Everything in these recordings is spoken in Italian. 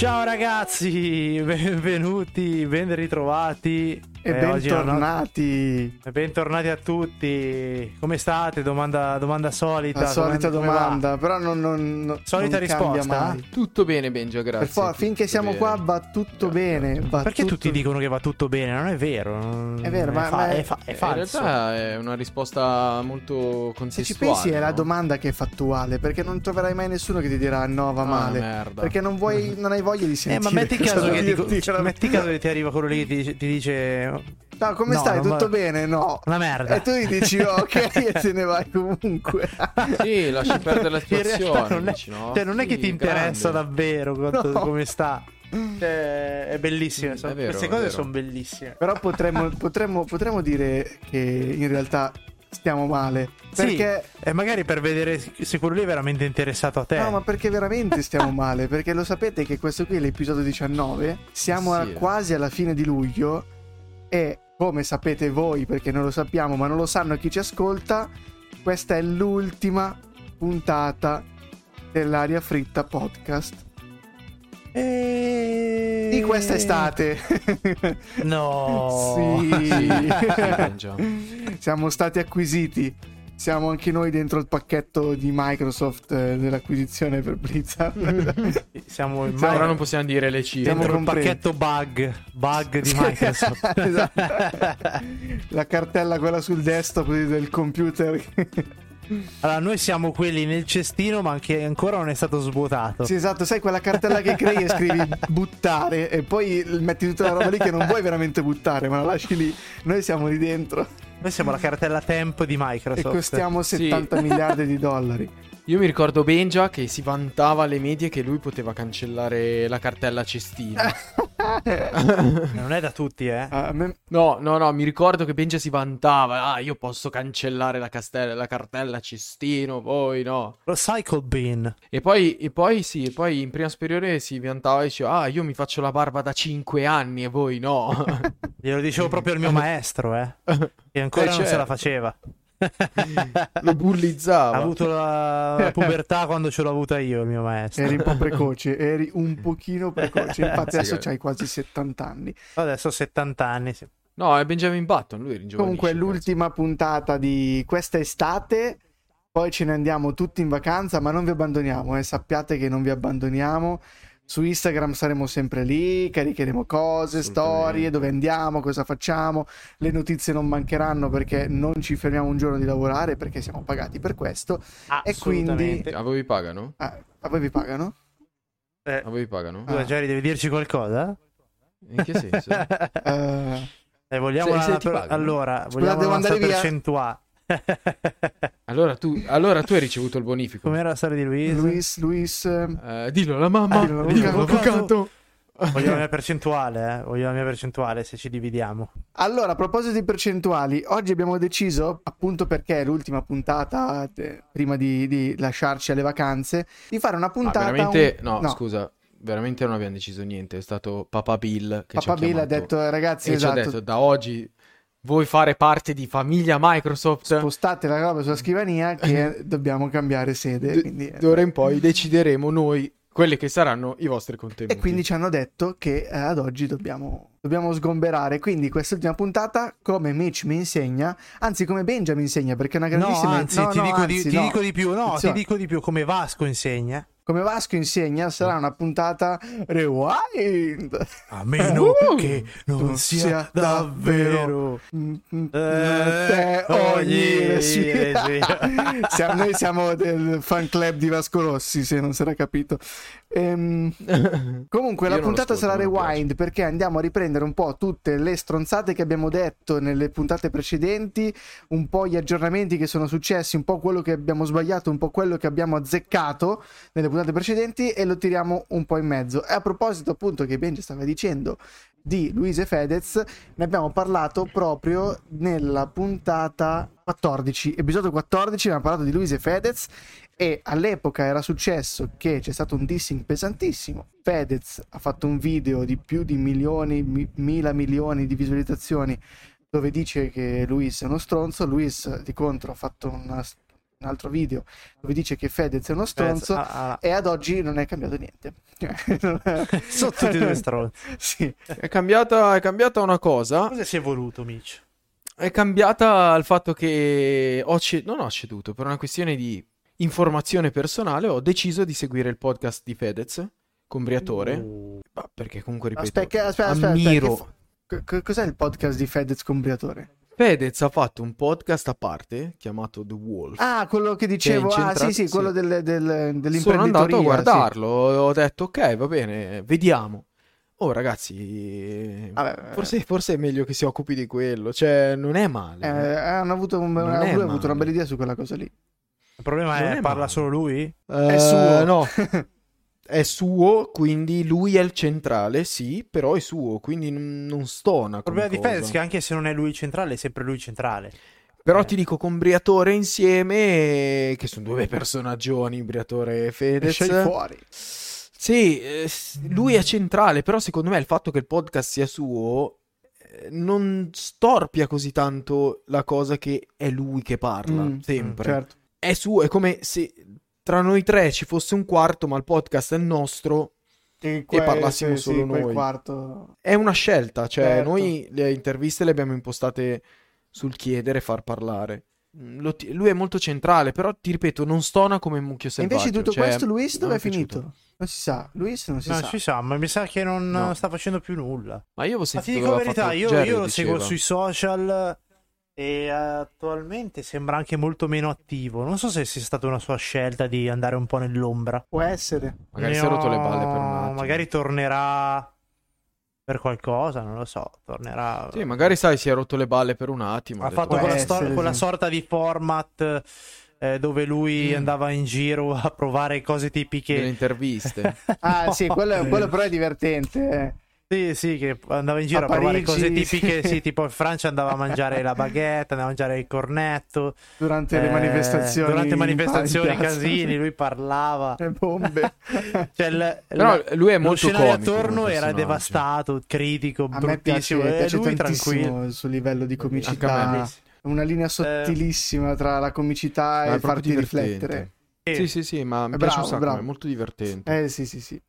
Ciao ragazzi, benvenuti, ben ritrovati e eh, bentornati. Una... Bentornati a tutti. Come state? Domanda, domanda solita. La solita come, domanda, però non, non, non Solita non risposta. Tutto bene, Benjo, grazie. For- finché siamo bene. qua va tutto bene. Va Perché tutto... tutti dicono che va tutto bene? Non è vero. È vero, ma, è, fa- ma è, è, fa- è falso. In realtà è una risposta molto contestuale. Se ci pensi no? è la domanda che è fattuale, perché non troverai mai nessuno che ti dirà no, va ah, male. Merda. Perché non, vuoi, non hai voglia di sentire. Eh, ma metti caso, che dico, metti caso che ti arriva quello lì che ti, ti dice No, come no, stai? Tutto va... bene? No. Una merda. E tu gli dici ok e te ne vai comunque. sì, lasci perdere la situazione. Non è, dici, no? cioè, non è che ti interessa grande. davvero quanto, no. come sta. Cioè, è bellissimo. Vero, queste cose sono bellissime. Però potremmo, potremmo, potremmo dire che in realtà stiamo male. Perché... Sì, e magari per vedere se quello lì è veramente interessato a te. No, ma perché veramente stiamo male? Perché lo sapete che questo qui è l'episodio 19. Siamo sì. a, quasi alla fine di luglio. E come sapete voi, perché non lo sappiamo, ma non lo sanno chi ci ascolta, questa è l'ultima puntata dell'aria fritta podcast. E... Di questa estate. No. sì. Siamo stati acquisiti siamo anche noi dentro il pacchetto di Microsoft eh, dell'acquisizione per Blizzard. siamo in Però non possiamo dire le cifre. Dentro il pacchetto bug, bug di Microsoft. esatto. La cartella quella sul desktop del computer. Allora, noi siamo quelli nel cestino, ma che ancora non è stato svuotato. Sì, esatto, sai quella cartella che crei e scrivi buttare e poi metti tutta la roba lì che non vuoi veramente buttare, ma la lasci lì. Noi siamo lì dentro. Noi siamo la cartella tempo di Microsoft. E costiamo 70 sì. miliardi di dollari. Io mi ricordo Benja che si vantava alle medie che lui poteva cancellare la cartella cestino. non è da tutti, eh? Uh, me... No, no, no, mi ricordo che Benja si vantava. Ah, io posso cancellare la, castella, la cartella cestino, poi no. Recycle bin. E poi, e poi sì, e poi in prima superiore si vantava e diceva, ah, io mi faccio la barba da 5 anni e voi no. Glielo dicevo proprio al mio maestro, eh. E ancora eh, non certo. se la faceva. Lo bullizzava. Ha avuto la, la, pubertà quando ce l'ho avuta io, il mio maestro. Eri un po' precoce, eri un pochino precoce. Infatti, adesso sì, hai quasi 70 anni. Adesso ho 70 anni. Sì. No, è Benjamin Button. Lui Comunque, è l'ultima puntata di questa estate. Poi ce ne andiamo tutti in vacanza, ma non vi abbandoniamo. Eh. Sappiate che non vi abbandoniamo su Instagram saremo sempre lì, caricheremo cose, storie, dove andiamo, cosa facciamo. Le notizie non mancheranno perché non ci fermiamo un giorno di lavorare perché siamo pagati per questo. E quindi... A voi vi pagano? Ah, a voi vi pagano? Eh, a voi vi pagano? Ah. Jerry, devi dirci qualcosa? In che senso? uh... Eh, vogliamo se, la, se per... allora, vogliamo andare via. percentuale. allora, tu, allora tu hai ricevuto il bonifico. Com'era la storia di Luis? Luis, Luis. Uh, dillo alla mamma, ah, dillo, all'avvocato. Voglio la mia percentuale, eh? Voglio la mia percentuale se ci dividiamo. Allora, a proposito di percentuali, oggi abbiamo deciso, appunto perché è l'ultima puntata de, prima di, di, lasciarci alle vacanze, di fare una puntata. Ah, veramente? Un... No, no, scusa, veramente non abbiamo deciso niente. È stato Papa Bill che Papa ci ha Bill ha detto, ragazzi, e esatto. ci ha detto da oggi vuoi fare parte di famiglia Microsoft? Spostate la roba sulla scrivania che dobbiamo cambiare sede. D- quindi... D'ora in poi decideremo noi quelli che saranno i vostri contenuti. E quindi ci hanno detto che eh, ad oggi dobbiamo, dobbiamo sgomberare. Quindi quest'ultima puntata, come Mitch mi insegna, anzi come Benjamin insegna, perché è una grandissima... No, anzi, no, ti, no, dico, anzi, di, ti dico di più, no, ti dico di più, come Vasco insegna come Vasco insegna, sarà una puntata rewind. A meno uh, che non sia, sia davvero, davvero eh, ogni sì. siamo, noi siamo del fan club di Vasco Rossi, se non si era capito. Ehm, comunque la puntata sarà rewind perché andiamo a riprendere un po' tutte le stronzate che abbiamo detto nelle puntate precedenti, un po' gli aggiornamenti che sono successi, un po' quello che abbiamo sbagliato, un po' quello che abbiamo azzeccato nelle puntate precedenti e lo tiriamo un po' in mezzo. E a proposito appunto che Benji stava dicendo di Luise Fedez, ne abbiamo parlato proprio nella puntata 14, episodio 14, abbiamo parlato di Luise Fedez e all'epoca era successo che c'è stato un dissing pesantissimo. Fedez ha fatto un video di più di milioni, mi, mila milioni di visualizzazioni dove dice che Luis è uno stronzo. Luis di contro ha fatto una un altro video dove dice che Fedez è uno stronzo ah, ah. e ad oggi non è cambiato niente. Sono tutti due stronzi. sì. È cambiata, è cambiata una cosa. Cosa si è voluto, Mitch? È cambiata il fatto che ho ce- non ho ceduto per una questione di informazione personale. Ho deciso di seguire il podcast di Fedez con Briatore. Uh. Ma perché comunque ripeto, Aspetta, aspetta, aspetta, ammiro. aspetta, che f- c- cos'è il podcast di Fedez con Briatore? Fedez ha fatto un podcast a parte chiamato The Wolf. Ah, quello che dicevo, Che è ah sì sì, quello sì. del, del, dell'imprenditoria. Sono andato a sì. guardarlo, ho detto ok, va bene, vediamo. Oh ragazzi, Vabbè, forse, forse è meglio che si occupi di quello, cioè non è male. eh, hanno avuto, un- Non lui è ha avuto una male. bella idea su quella cosa lì. Il problema Non è, è parla male. solo lui? Eh, È suo. No, è suo, quindi lui è il centrale, sì, però è suo, quindi non, non stona Il problema di. Fedez è che anche se non è lui centrale, è sempre lui centrale. Però Eh. ti dico con Briatore insieme, che sono due personaggioni, Briatore e Fedez. Scegli fuori. Sì, eh, lui è centrale, però secondo me il fatto che il podcast sia suo eh, non storpia così tanto la cosa che è lui che parla, Mm, sempre. Certo. È suo, è come se tra noi tre ci fosse un quarto, ma il podcast è il nostro. E, parlassimo sì, solo sì, noi. quarto. È una scelta, cioè Certo. noi le interviste le abbiamo impostate sul chiedere e far parlare. Mm, ti- lui è molto centrale, però ti ripeto, non stona come un mucchio E selvaggio. invece di tutto cioè, questo, Luis non dove è è finito? Non si sa. Luis non si non sa. si sa, ma mi sa che non No. sta facendo più nulla. Ma io avevo Ma ti sentito dico la verità, fatto- io, Jerry io lo diceva. seguo sui social e attualmente sembra anche molto meno attivo. Non so se sia stata una sua scelta di andare un po' nell'ombra. Può essere. Magari Ne si è rotto le balle per un attimo. Magari tornerà per qualcosa, non lo so. Tornerà. Sì, magari sai, si è rotto le balle per un attimo. ha detto, fatto quella, essere, stor- quella sì. sorta di format eh, dove lui Mm. andava in giro a provare cose delle tipiche. interviste. Ah, No. sì, quello, quello però è divertente. Eh. Sì, sì, che andava in giro A a, provare cose tipiche. sì. Tipo in Francia andava a mangiare la baguette, andava a mangiare il cornetto. Durante le Eh, manifestazioni. Durante manifestazioni, casini, lui parlava. Le bombe. Cioè, il- Però il- lui è lo molto scenario comico attorno come era devastato, critico, A me piace, bruttissimo. e piace lui tantissimo tranquillo. il suo livello di me. comicità. Una linea sottilissima tra la comicità e farti divertente. riflettere. Sì, sì, sì, ma mi È piace bravo, un sacco, bravo. è molto divertente. Eh sì, sì, sì.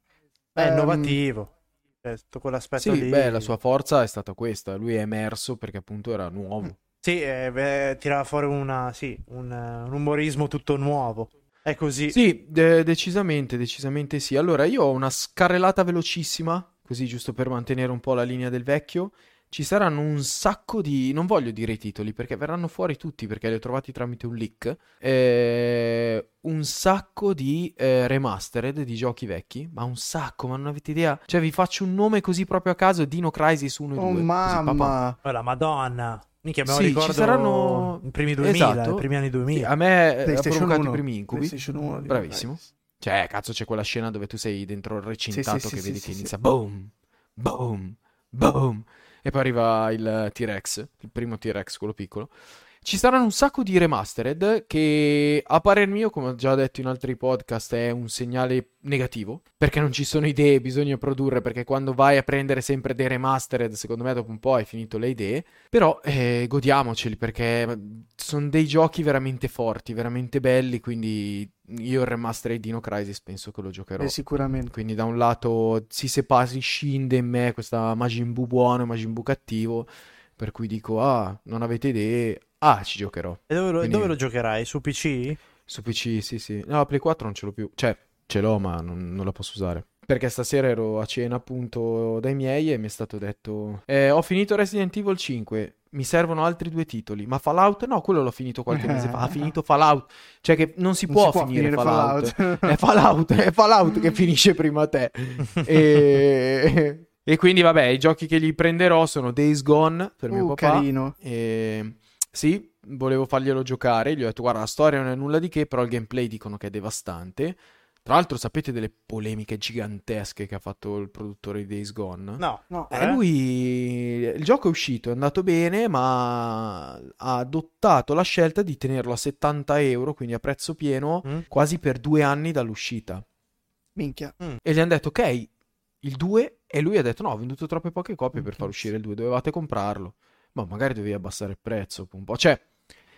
È Ehm, innovativo. Cioè, tutto quell'aspetto Sì, lì. beh, la sua forza è stata questa. Lui è emerso perché appunto era nuovo. Sì, eh, beh, tirava fuori una, sì, un, eh, un umorismo tutto nuovo. È così. Sì, de- decisamente, decisamente sì. Allora, io ho una scarrellata velocissima, così giusto per mantenere un po' la linea del vecchio. Ci saranno un sacco di... non voglio dire i titoli perché verranno fuori tutti perché li ho trovati tramite un leak. Eh, un sacco di eh, remastered di giochi vecchi, ma un sacco, ma non avete idea? Cioè vi faccio un nome così proprio a caso, Dino Crisis 1 e 2. Oh così, papà. mamma. Oh, la Madonna. Minchia, lo Sì, ci ricordo saranno- i primi 2000, Esatto. i primi anni Sì, 2000. a me eh, ha provocato 1. i primi incubi. PlayStation 1 di Bravissimo. Cioè, cazzo, c'è quella scena dove tu sei dentro il recintato Sì, sì, che sì, vedi sì, che sì, inizia sì. boom, boom, boom. E poi arriva il T-Rex, il primo T-Rex, quello piccolo. Ci saranno un sacco di remastered che, a parer mio, come ho già detto in altri podcast, è un segnale negativo. Perché non ci sono idee, bisogna produrre. Perché quando vai a prendere sempre dei remastered, secondo me dopo un po' hai finito le idee. Però eh, godiamoceli perché sono dei giochi veramente forti, veramente belli. Quindi io il remaster di Dino Crisis penso che lo giocherò. Eh, sicuramente. Quindi da un lato si separa, si scinde in me questa Majin Buu buono e Majin Buu cattivo, per cui dico, ah, non avete idee, ah, ci giocherò. E dove lo, Quindi- dove lo giocherai? Su PC? Su PC, sì, sì. No, la Play 4 non ce l'ho più, cioè, ce l'ho, ma non, non la posso usare. Perché stasera ero a cena appunto dai miei e mi è stato detto, eh, ho finito Resident Evil 5, mi servono altri due titoli, ma Fallout? No, quello l'ho finito qualche mese fa, ha finito Fallout, cioè che non si Non può si può finire, finire Fallout. Fallout. È Fallout, è Fallout che finisce prima te. E... e quindi, vabbè, i giochi che gli prenderò sono Days Gone per mio Uh, papà. carino. E... Sì, volevo farglielo giocare. Gli ho detto, guarda, la storia non è nulla di che, però il gameplay dicono che è devastante. Tra l'altro, sapete delle polemiche gigantesche che ha fatto il produttore di Days Gone? No. No, Eh, lui il gioco è uscito, è andato bene, ma ha adottato la scelta di tenerlo a 70 euro, quindi a prezzo pieno, Mm. quasi per due anni dall'uscita. minchia. E gli hanno detto, ok, il 2, e lui ha detto, no, ho venduto troppe poche copie per far uscire il 2, dovevate comprarlo. Ma magari dovevi abbassare il prezzo un po'. Cioè,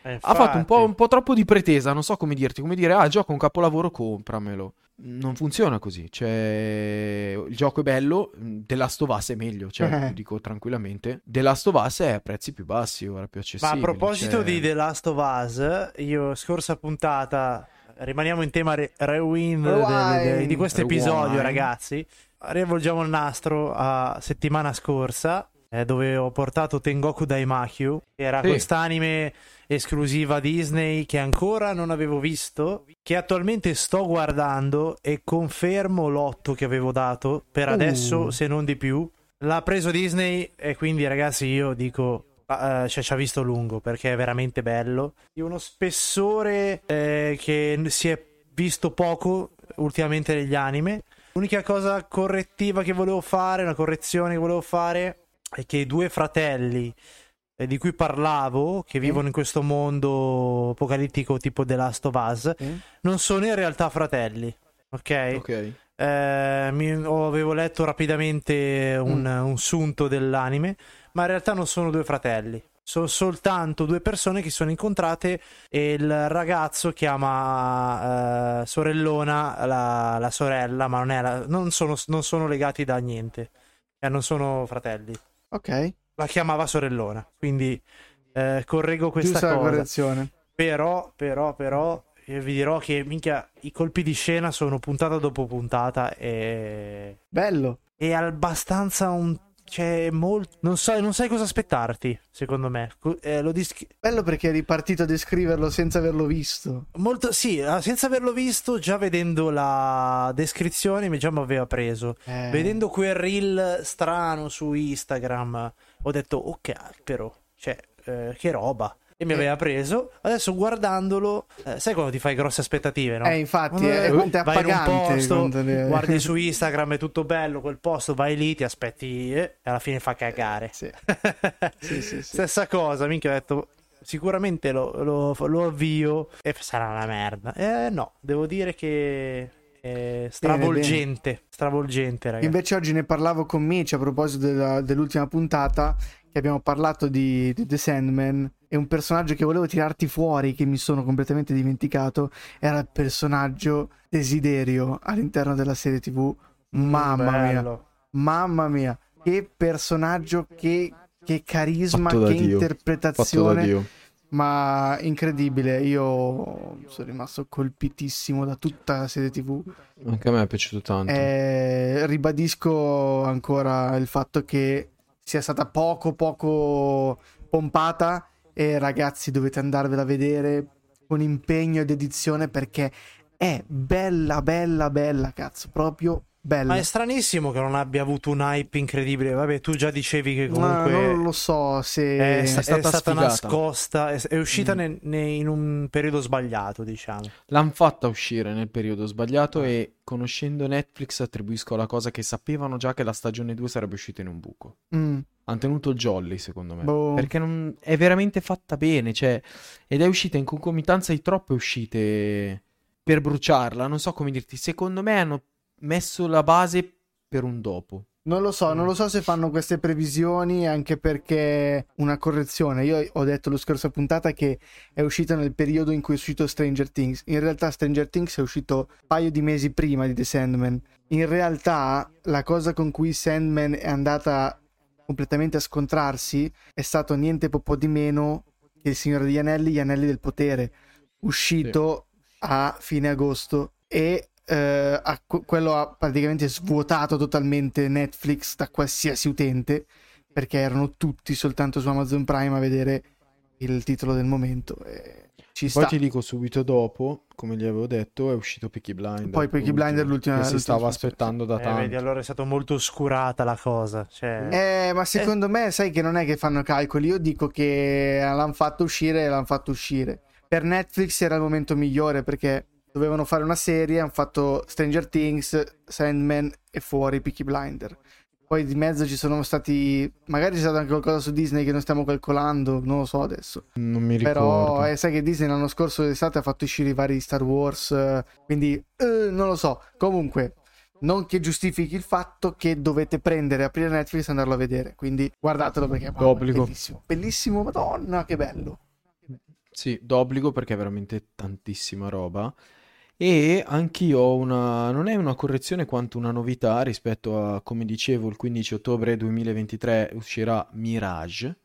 Eh, ha fatto un po', un po', troppo di pretesa, non so come dirti, come dire, ah, il gioco è un capolavoro, compramelo. Non funziona così, cioè il gioco è bello, The Last of Us è meglio, cioè eh. dico tranquillamente, The Last of Us è a prezzi più bassi, ora più accessibili. Ma a proposito cioè... di The Last of Us, io scorsa puntata, rimaniamo in tema re- rewind, de- de- di questo episodio ragazzi, rivolgiamo il nastro a settimana scorsa eh, dove ho portato Tengoku Daimakyu, che era sì. quest'anime esclusiva Disney che ancora non avevo visto, che attualmente sto guardando e confermo l'otto che avevo dato per uh. adesso, se non di più. L'ha preso Disney e quindi ragazzi io dico Uh, cioè, ci ha visto lungo perché è veramente bello. Di uno spessore eh, che si è visto poco ultimamente negli anime. L'unica cosa correttiva che volevo fare, una correzione che volevo fare, è che i due fratelli eh, di cui parlavo, che vivono in questo mondo apocalittico tipo The Last of Us, mm. non sono in realtà fratelli. Ok? Ok. Eh, mi, avevo letto rapidamente un, mm. un sunto dell'anime, ma in realtà non sono due fratelli sono soltanto due persone che si sono incontrate e il ragazzo chiama uh, sorellona la, la, sorella, ma non, la, non, sono, non, sono, legati da niente, eh, non sono fratelli. Ok. La chiamava sorellona, quindi eh, correggo questa Giusta cosa. correzione. Però, però, però, vi dirò che minchia, i colpi di scena sono puntata dopo puntata e... Bello. È abbastanza un c'è molto. Non sai, non sai cosa aspettarti, secondo me. Eh, dis... Bello perché eri partito a descriverlo senza averlo visto. Molto, sì, ah, senza averlo visto, già vedendo la descrizione, già mi aveva preso. Eh. Vedendo quel reel strano su Instagram, ho detto, ok, però, cioè, eh, che roba e mi aveva preso. Adesso guardandolo, eh, sai quando ti fai grosse aspettative, no? Eh, infatti, è, è vai in un posto, guardi su Instagram, è tutto bello quel posto, vai lì, ti aspetti eh, e alla fine fa cagare. Sì. sì, sì, Stessa cosa, minchia, ho detto sicuramente lo, lo, lo, avvio e sarà una merda. Eh no, devo dire che è stravolgente, stravolgente ragazzi. Invece oggi ne parlavo con Mitch a proposito della, dell'ultima puntata che abbiamo parlato di, di The Sandman e un personaggio che volevo tirarti fuori, che mi sono completamente dimenticato, era il personaggio Desiderio all'interno della serie TV. Mamma mm, mia, mamma mia, che personaggio, che, che carisma, che Dio. interpretazione. Ma incredibile, io sono rimasto colpitissimo da tutta la serie TV. Anche a me è piaciuto tanto. Eh, ribadisco ancora il fatto che sia stata poco poco pompata e ragazzi dovete andarvela a vedere con impegno ed edizione perché è bella bella bella cazzo proprio Bella. Ma è stranissimo che non abbia avuto un hype incredibile. Vabbè, tu già dicevi che comunque. Ma non lo so se è, è stata, è stata nascosta. È, è uscita mm. ne, ne, in un periodo sbagliato, diciamo. L'hanno fatta uscire nel periodo sbagliato. Ah. E conoscendo Netflix, attribuisco la cosa che sapevano già che la stagione 2 sarebbe uscita in un buco. Mm. Hanno tenuto il jolly, secondo me. Boh. Perché non... è veramente fatta bene. Cioè... Ed è uscita in concomitanza di troppe uscite per bruciarla. Non so come dirti. Secondo me hanno messo la base per un dopo. Non lo so, non lo so se fanno queste previsioni anche perché una correzione. Io ho detto lo scorso puntata che è uscita nel periodo in cui è uscito Stranger Things. In realtà Stranger Things è uscito un paio di mesi prima di The Sandman. In realtà la cosa con cui Sandman è andata completamente a scontrarsi è stato niente po' di meno che il Signore degli Anelli, Gli Anelli del Potere, uscito sì. a fine agosto e eh, ha, quello ha praticamente svuotato totalmente Netflix da qualsiasi utente perché erano tutti soltanto su Amazon Prime a vedere il titolo del momento. E ci Poi sta. ti dico subito dopo, come gli avevo detto, è uscito Peaky Blinder. Poi Peaky Blinder l'ultima che si stava aspettando da eh, tanto. Vedi, allora è stata molto oscurata la cosa. Cioè... Eh, ma secondo eh. me sai che non è che fanno calcoli. Io dico che l'hanno fatto uscire e l'hanno fatto uscire. Per Netflix era il momento migliore perché dovevano fare una serie, hanno fatto Stranger Things, Sandman e fuori Peaky Blinder. Poi di mezzo ci sono stati. Magari c'è stato anche qualcosa su Disney che non stiamo calcolando, non lo so adesso. Non mi ricordo. Però eh, sai che Disney l'anno scorso d'estate ha fatto uscire i vari Star Wars. Eh, quindi eh, non lo so. Comunque, non che giustifichi il fatto che dovete prendere, aprire Netflix e andarlo a vedere. Quindi guardatelo perché è bellissimo. Bellissimo, madonna, che bello. Sì, d'obbligo perché è veramente tantissima roba. E anch'io ho una, non è una correzione quanto una novità rispetto a, come dicevo, il 15 ottobre 2023 uscirà Mirage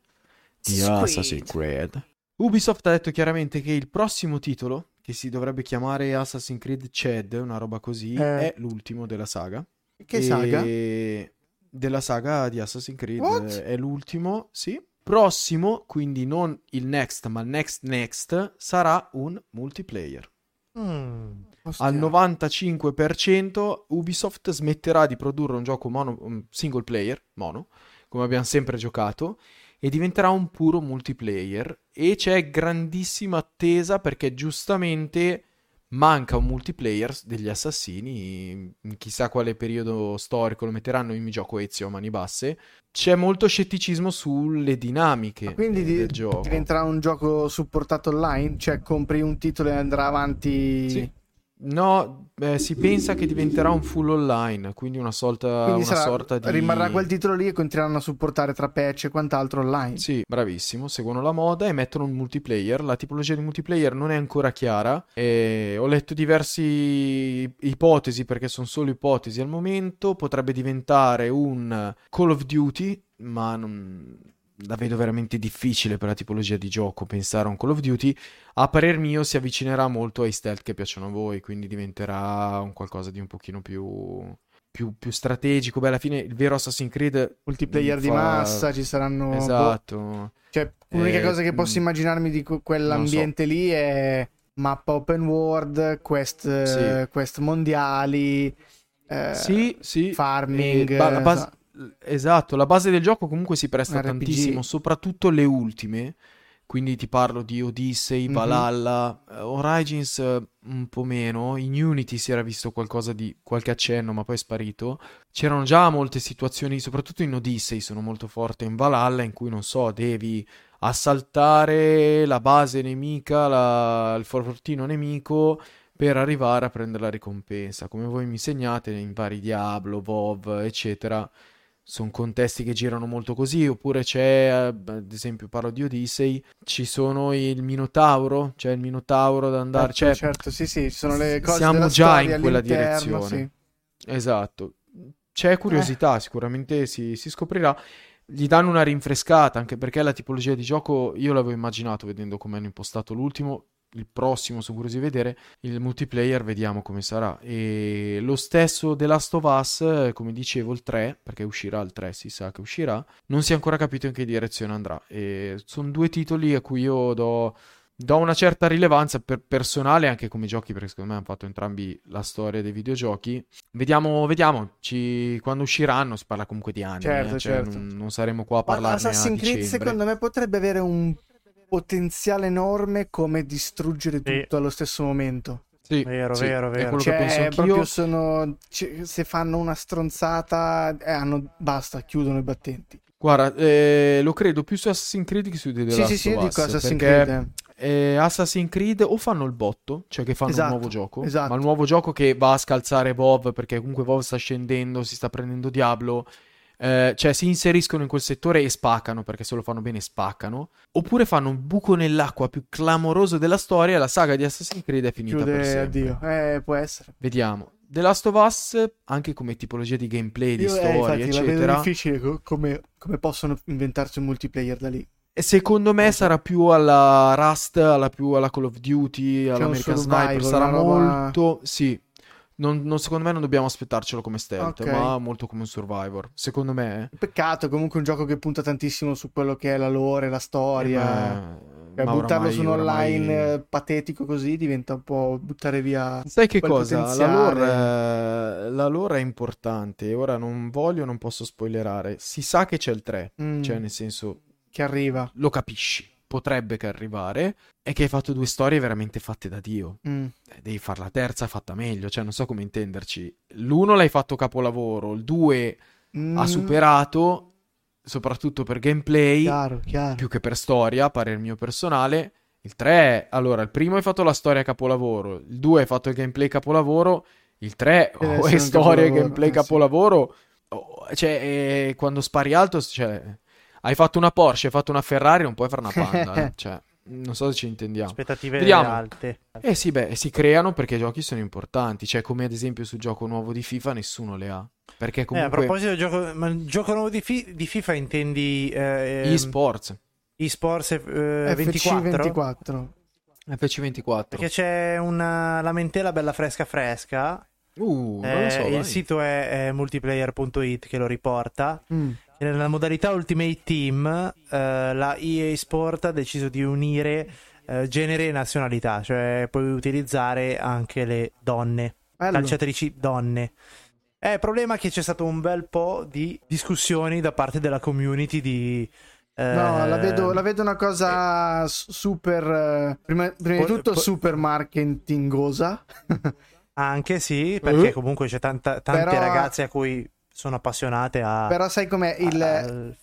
di. Assassin's Creed. Ubisoft ha detto chiaramente che il prossimo titolo, che si dovrebbe chiamare Assassin's Creed Chad, una roba così, Eh. è l'ultimo della saga. Che E- saga? Della saga di Assassin's Creed. What? È l'ultimo, sì. Prossimo, quindi non il next, ma il next next, sarà un multiplayer. Mm. Ostia. Al 95% Ubisoft smetterà di produrre un gioco mono, single player, mono, come abbiamo sempre giocato, e diventerà un puro multiplayer. E c'è grandissima attesa perché giustamente manca un multiplayer degli assassini. In chissà quale periodo storico lo metteranno, io mi gioco Ezio a mani basse. C'è molto scetticismo sulle dinamiche Quindi eh, di- del gioco. diventerà un gioco supportato online? Cioè compri un titolo e andrà avanti... Sì. No, eh, si pensa che diventerà un full online, quindi una, sorta, Quindi una sarà- sorta di... rimarrà quel titolo lì e continueranno a supportare tra patch e quant'altro online. Sì, bravissimo, seguono la moda e mettono un multiplayer. La tipologia di multiplayer non è ancora chiara. E ho letto diverse ipotesi, perché sono solo ipotesi al momento. Potrebbe diventare un Call of Duty, ma non... la vedo veramente difficile per la tipologia di gioco pensare a un Call of Duty. A parer mio si avvicinerà molto ai stealth che piacciono a voi, quindi diventerà un qualcosa di un pochino più... Più, più strategico, beh, alla fine il vero Assassin's Creed Multiplayer di fa- massa, ci saranno... boh, Esatto. Cioè, l'unica Eh, cosa che posso mm, immaginarmi di que- quell'ambiente lì è mappa open world, quest, eh, quest mondiali, eh, Sì, sì. farming, Eh, ba- la base- so- Esatto, la base del gioco comunque si presta RPG. tantissimo, soprattutto le ultime. Quindi ti parlo di Odyssey, Mhm. Valhalla, eh, Origins eh, un po' meno. In Unity si era visto qualcosa di qualche accenno, ma poi è sparito. C'erano già molte situazioni, soprattutto in Odyssey, sono molto forte in Valhalla, in cui non so, devi assaltare la base nemica, la- il fortino nemico per arrivare a prendere la ricompensa. Come voi mi insegnate in vari Diablo, WoW, eccetera, sono contesti che girano molto così. Oppure c'è, eh, ad esempio, parlo di Odyssey, ci sono il Minotauro, c'è il Minotauro da andare. certo, Cioè, certo, sì, sì, ci sono le cose siamo già in quella direzione. sì. Esatto. C'è curiosità, sicuramente si, si scoprirà. Gli danno una rinfrescata, anche perché la tipologia di gioco io l'avevo immaginato vedendo come hanno impostato l'ultimo. Il prossimo sono curioso di vedere. Il multiplayer vediamo come sarà. E lo stesso The Last of Us, eh, come dicevo, il 3, perché uscirà il 3, si sa che uscirà. Non si è ancora capito in che direzione andrà. E sono due titoli a cui io do do una certa rilevanza per personale anche come giochi perché secondo me hanno fatto entrambi la storia dei videogiochi vediamo vediamo ci- quando usciranno si parla comunque di anni Certo, eh, cioè certo. non, non saremo qua a Ma parlarne a Assassin's Creed dicembre secondo me potrebbe avere un potenziale enorme come distruggere Sì. tutto allo stesso momento. sì, Vero, sì, vero, è vero. quello Cioè, che penso proprio sono. c- se fanno una stronzata, eh, hanno, basta, chiudono i battenti. guarda eh, lo credo più su Assassin's Creed che su The sì, Last sì, sì, of dico Us, Assassin's perché Creed. eh, Assassin's Creed o fanno il botto, cioè che fanno Esatto, un nuovo gioco, esatto. ma il nuovo gioco che va a scalzare WoW perché comunque WoW sta scendendo, si sta prendendo Diablo, eh, cioè si inseriscono in quel settore e spaccano perché se lo fanno bene spaccano, oppure fanno un buco nell'acqua più clamoroso della storia e la saga di Assassin's Creed è finita per Chiude, sempre. addio. Eh, può essere. Vediamo. The Last of Us, anche come tipologia di gameplay, di Io, eh, storia, infatti, vedo eccetera, difficile co- come, come possono inventarsi un multiplayer da lì. E secondo me sarà più alla Rust, alla più alla Call of Duty, all'American Sniper. Sarà roba- molto. Sì. Non, non- secondo me non dobbiamo aspettarcelo come stealth, Ok. ma molto come un survivor. Secondo me. Peccato, è comunque un gioco che punta tantissimo su quello che è la lore, la eh, storia. ma- Cioè, ma buttarlo oramai- su un oramai- online eh, patetico così diventa un po' buttare via. Sai che cosa? La lore, eh, la lore è importante. Ora non voglio, non posso spoilerare. Si sa che c'è il 3, Mm, cioè nel senso che arriva. lo capisci. Potrebbe che arrivare. È che hai fatto due storie veramente fatte da Dio. Mm. Eh, devi fare la terza fatta meglio, cioè non so come intenderci. L'uno l'hai fatto capolavoro, il due Mm, ha superato, soprattutto per gameplay, Chiaro, chiaro. più che per storia, a parer mio personale. Il 3, allora, il primo hai fatto la storia capolavoro, il 2 hai fatto il gameplay capolavoro, il 3 Deve o essere è storia e gameplay eh, sì. capolavoro. Oh, cioè, eh, quando spari alto, cioè, hai fatto una Porsche, hai fatto una Ferrari, non puoi fare una Panda, eh, cioè. non so se ci intendiamo. Aspettative Vediamo. alte. Eh sì, beh, si creano perché i giochi sono importanti. Cioè, come ad esempio sul gioco nuovo di FIFA, nessuno le ha. Perché comunque... Eh, a proposito del gioco, ma il gioco nuovo di, fi- di FIFA intendi... Eh, eSports. eSports eh, 24? 24. FC24. Perché c'è una lamentela bella fresca fresca. Uh, eh, so, il sito è, è, multiplayer.it che lo riporta. Mm. Nella modalità Ultimate Team, eh, la EA Sport ha deciso di unire eh, genere e nazionalità, cioè puoi utilizzare anche le donne, Bello. calciatrici donne. Eh, il problema è che c'è stato un bel po' di discussioni da parte della community di... Eh... No, la vedo, la vedo, una cosa super... Eh, prima, prima po- di tutto po- super marketingosa. Anche sì, perché uh. comunque c'è tanta, tante Però... ragazze a cui sono appassionate a... Però sai com'è? Il... A...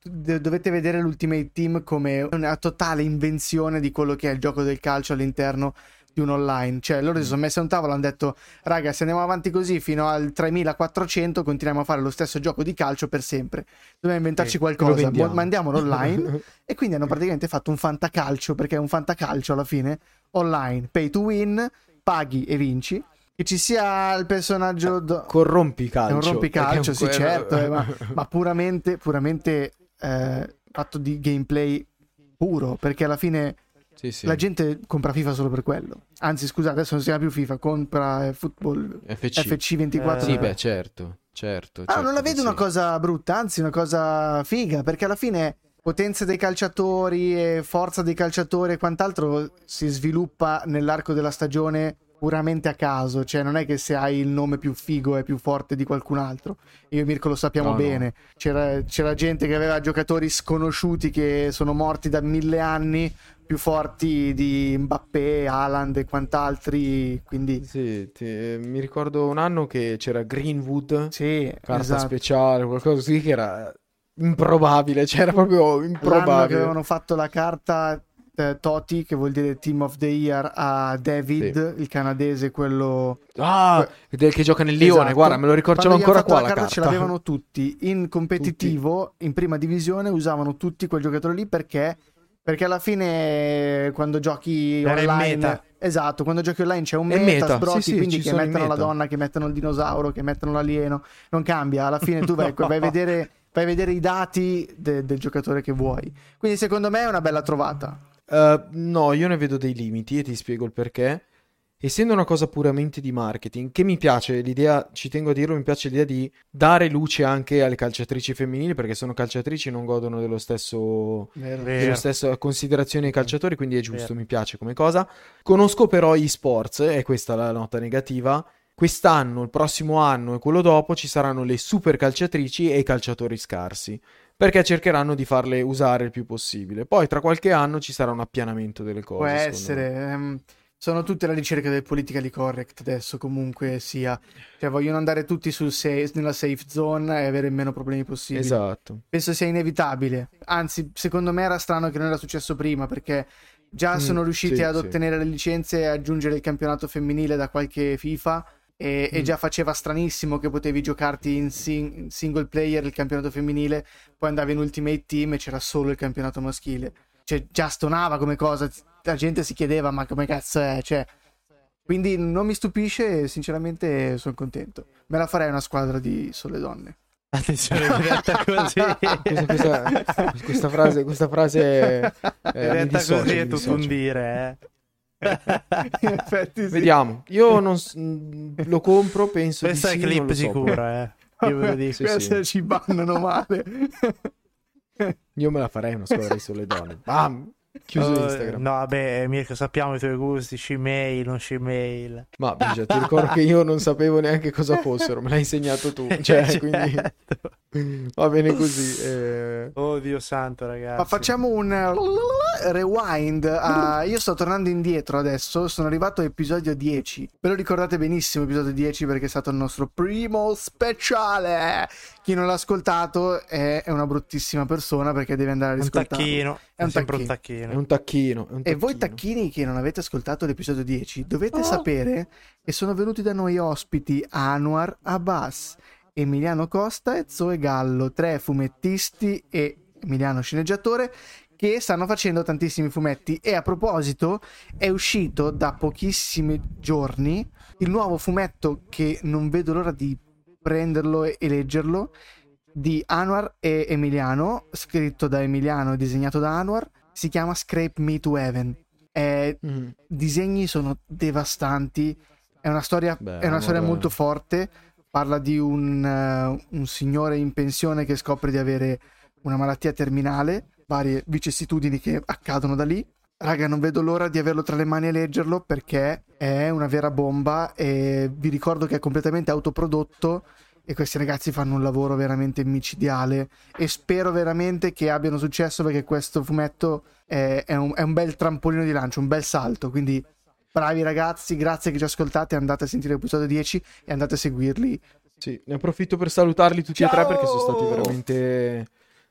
Dovete vedere l'Ultimate Team come una totale invenzione di quello che è il gioco del calcio all'interno di un online. Cioè, loro si sono messi a un tavolo e hanno detto: Raga, se andiamo avanti così fino al 3400, continuiamo a fare lo stesso gioco di calcio per sempre. Dobbiamo inventarci eh, qualcosa, mandiamolo online. e quindi hanno praticamente fatto un fantacalcio, perché è un fantacalcio alla fine, online, pay to win, paghi e vinci. Che ci sia il personaggio. Do... Corrompi calcio. Corrompi calcio, sì, certo, eh, ma, ma, puramente, puramente eh, fatto di gameplay puro, perché alla fine sì, sì. La gente compra FIFA solo per quello. Anzi, scusate, adesso non si chiama più FIFA, compra football FC, FC 24. Eh, sì, beh, certo, certo. Ah, certo non la vedo una cosa brutta, anzi, una cosa figa, perché alla fine potenza dei calciatori e forza dei calciatori e quant'altro si sviluppa nell'arco della stagione puramente a caso, cioè non è che se hai il nome più figo è più forte di qualcun altro. Io e Mirko lo sappiamo no, bene. No. C'era, c'era, gente che aveva giocatori sconosciuti che sono morti da mille anni, più forti di Mbappé, Haaland e quant'altri. Quindi... Sì, ti, mi ricordo un anno che c'era Greenwood, sì, carta esatto. speciale, qualcosa così che era improbabile, cioè era proprio improbabile. L'anno che avevano fatto la carta eh, Toti, che vuol dire Team of the Year, a David, sì. il canadese, quello... Ah, del che gioca nel Lione, esatto. guarda, me lo ricordo ancora qua la, carta, carta. Ce l'avevano tutti, in competitivo, tutti. in prima divisione, usavano tutti quel giocatore lì perché... Perché alla fine quando giochi Era online... Esatto, quando giochi online c'è un meta, meta. sbrocchi, sì, sì, quindi che mettono la donna, che mettono il dinosauro, che mettono l'alieno. Non cambia, alla fine tu vai, vai a vedere vai a vedere i dati de- del giocatore che vuoi. Quindi secondo me è una bella trovata. Uh, no, io ne vedo dei limiti e ti spiego il perché. Essendo una cosa puramente di marketing, che mi piace l'idea, ci tengo a dirlo, mi piace l'idea di dare luce anche alle calciatrici femminili, perché sono calciatrici e non godono dello stesso, vero, dello stesso considerazione ai calciatori, quindi è giusto, vero. mi piace come cosa. Conosco però gli sports, e questa è la nota negativa, quest'anno, il prossimo anno e quello dopo ci saranno le super calciatrici e i calciatori scarsi perché cercheranno di farle usare il più possibile. Poi tra qualche anno ci sarà un appianamento delle cose. Può essere. Ehm, sono tutte alla ricerca del politically correct adesso, comunque sia. Cioè, vogliono andare tutti safe, nella safe zone e avere meno problemi possibili. Esatto. Penso sia inevitabile. Anzi, secondo me era strano che non era successo prima, perché già mm, sono riusciti sì, ad ottenere le licenze e aggiungere il campionato femminile da qualche FIFA e, mm. e, già faceva stranissimo che potevi giocarti in, sing- in, single player il campionato femminile, poi andavi in Ultimate Team e c'era solo il campionato maschile. Cioè, già stonava come cosa, la gente si chiedeva ma come cazzo è, cioè... Quindi non mi stupisce e sinceramente sono contento. Me la farei una squadra di sole donne. Attenzione, diretta così. questa, questa, questa, frase, questa frase eh, diretta così è tutto un dire, eh. In effetti sì. Vediamo. Io non lo compro, penso Questa di è clip so, sicura, eh. Io ve lo dico. Sì, sì. ci bannano male. Io me la farei una squadra di sole donne. Bam! Chiuso uh, Instagram. No, vabbè, Mirko, sappiamo i tuoi gusti, Shmail, non Shmail. Ma Bigia, ti ricordo che io non sapevo neanche cosa fossero, me l'hai insegnato tu. Cioè, certo. quindi va bene così. Eh... Oh Dio santo, ragazzi. Ma facciamo un rewind. A... Io sto tornando indietro adesso, sono arrivato all'episodio 10. Ve lo ricordate benissimo, episodio 10, perché è stato il nostro primo speciale. Chi non l'ha ascoltato è, una bruttissima persona perché deve andare a riscoltarlo. Un tacchino. È un tacchino. un tacchino. È un tacchino. È un tacchino. E voi tacchini che non avete ascoltato l'episodio 10, dovete oh. sapere che sono venuti da noi ospiti Anwar Abbas, Emiliano Costa e Zoe Gallo, tre fumettisti e Emiliano sceneggiatore che stanno facendo tantissimi fumetti. E a proposito, è uscito da pochissimi giorni il nuovo fumetto che non vedo l'ora di prenderlo e leggerlo di Anwar e Emiliano, scritto da Emiliano e disegnato da Anwar. Si chiama Scrape Me to Heaven. I mm. disegni sono devastanti. È una storia, Beh, è una storia molto forte. Parla di un, uh, un signore in pensione che scopre di avere una malattia terminale, varie vicissitudini che accadono da lì. Raga, non vedo l'ora di averlo tra le mani e leggerlo perché è una vera bomba e vi ricordo che è completamente autoprodotto e questi ragazzi fanno un lavoro veramente micidiale e spero veramente che abbiano successo perché questo fumetto è, è, un, è un, bel trampolino di lancio, un bel salto, quindi bravi ragazzi, grazie che ci ascoltate, andate a sentire l'episodio 10 e andate a seguirli. Sì, ne approfitto per salutarli tutti Ciao! e tre perché sono stati veramente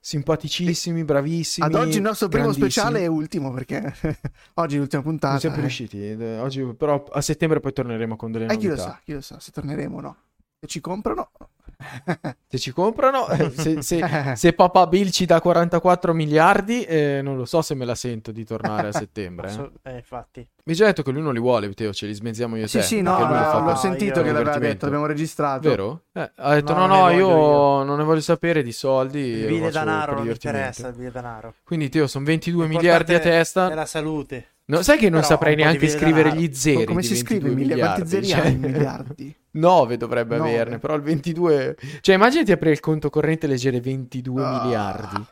simpaticissimi, bravissimi. Ad oggi il nostro primo speciale è ultimo perché oggi è l'ultima puntata. Non siamo eh. riusciti, oggi, però a settembre poi torneremo con delle novità. E chi lo sa, chi lo sa, se torneremo o no. Se ci comprano, se ci comprano, eh, se, se, se, Papa Bill ci dà 44 miliardi, eh, non lo so se me la sento di tornare a settembre. Eh. eh, infatti. Mi hai già detto che lui non li vuole, Teo, ce li smezziamo io e sì, te. Sì, no, no l'ho sentito che l'aveva detto, abbiamo registrato. Vero? Eh, ha detto no, no, no io, io, non ne voglio sapere di soldi. Il bile danaro non mi interessa, il bile danaro. Quindi Teo, sono 22 miliardi a testa. È la salute. No, sai che non Però saprei neanche scrivere gli zeri. Come si scrive miliardi? Quanti zeri cioè... miliardi? 9 dovrebbe 9. averne, però il 22... Cioè immaginati aprire il conto corrente e leggere 22 ah. miliardi.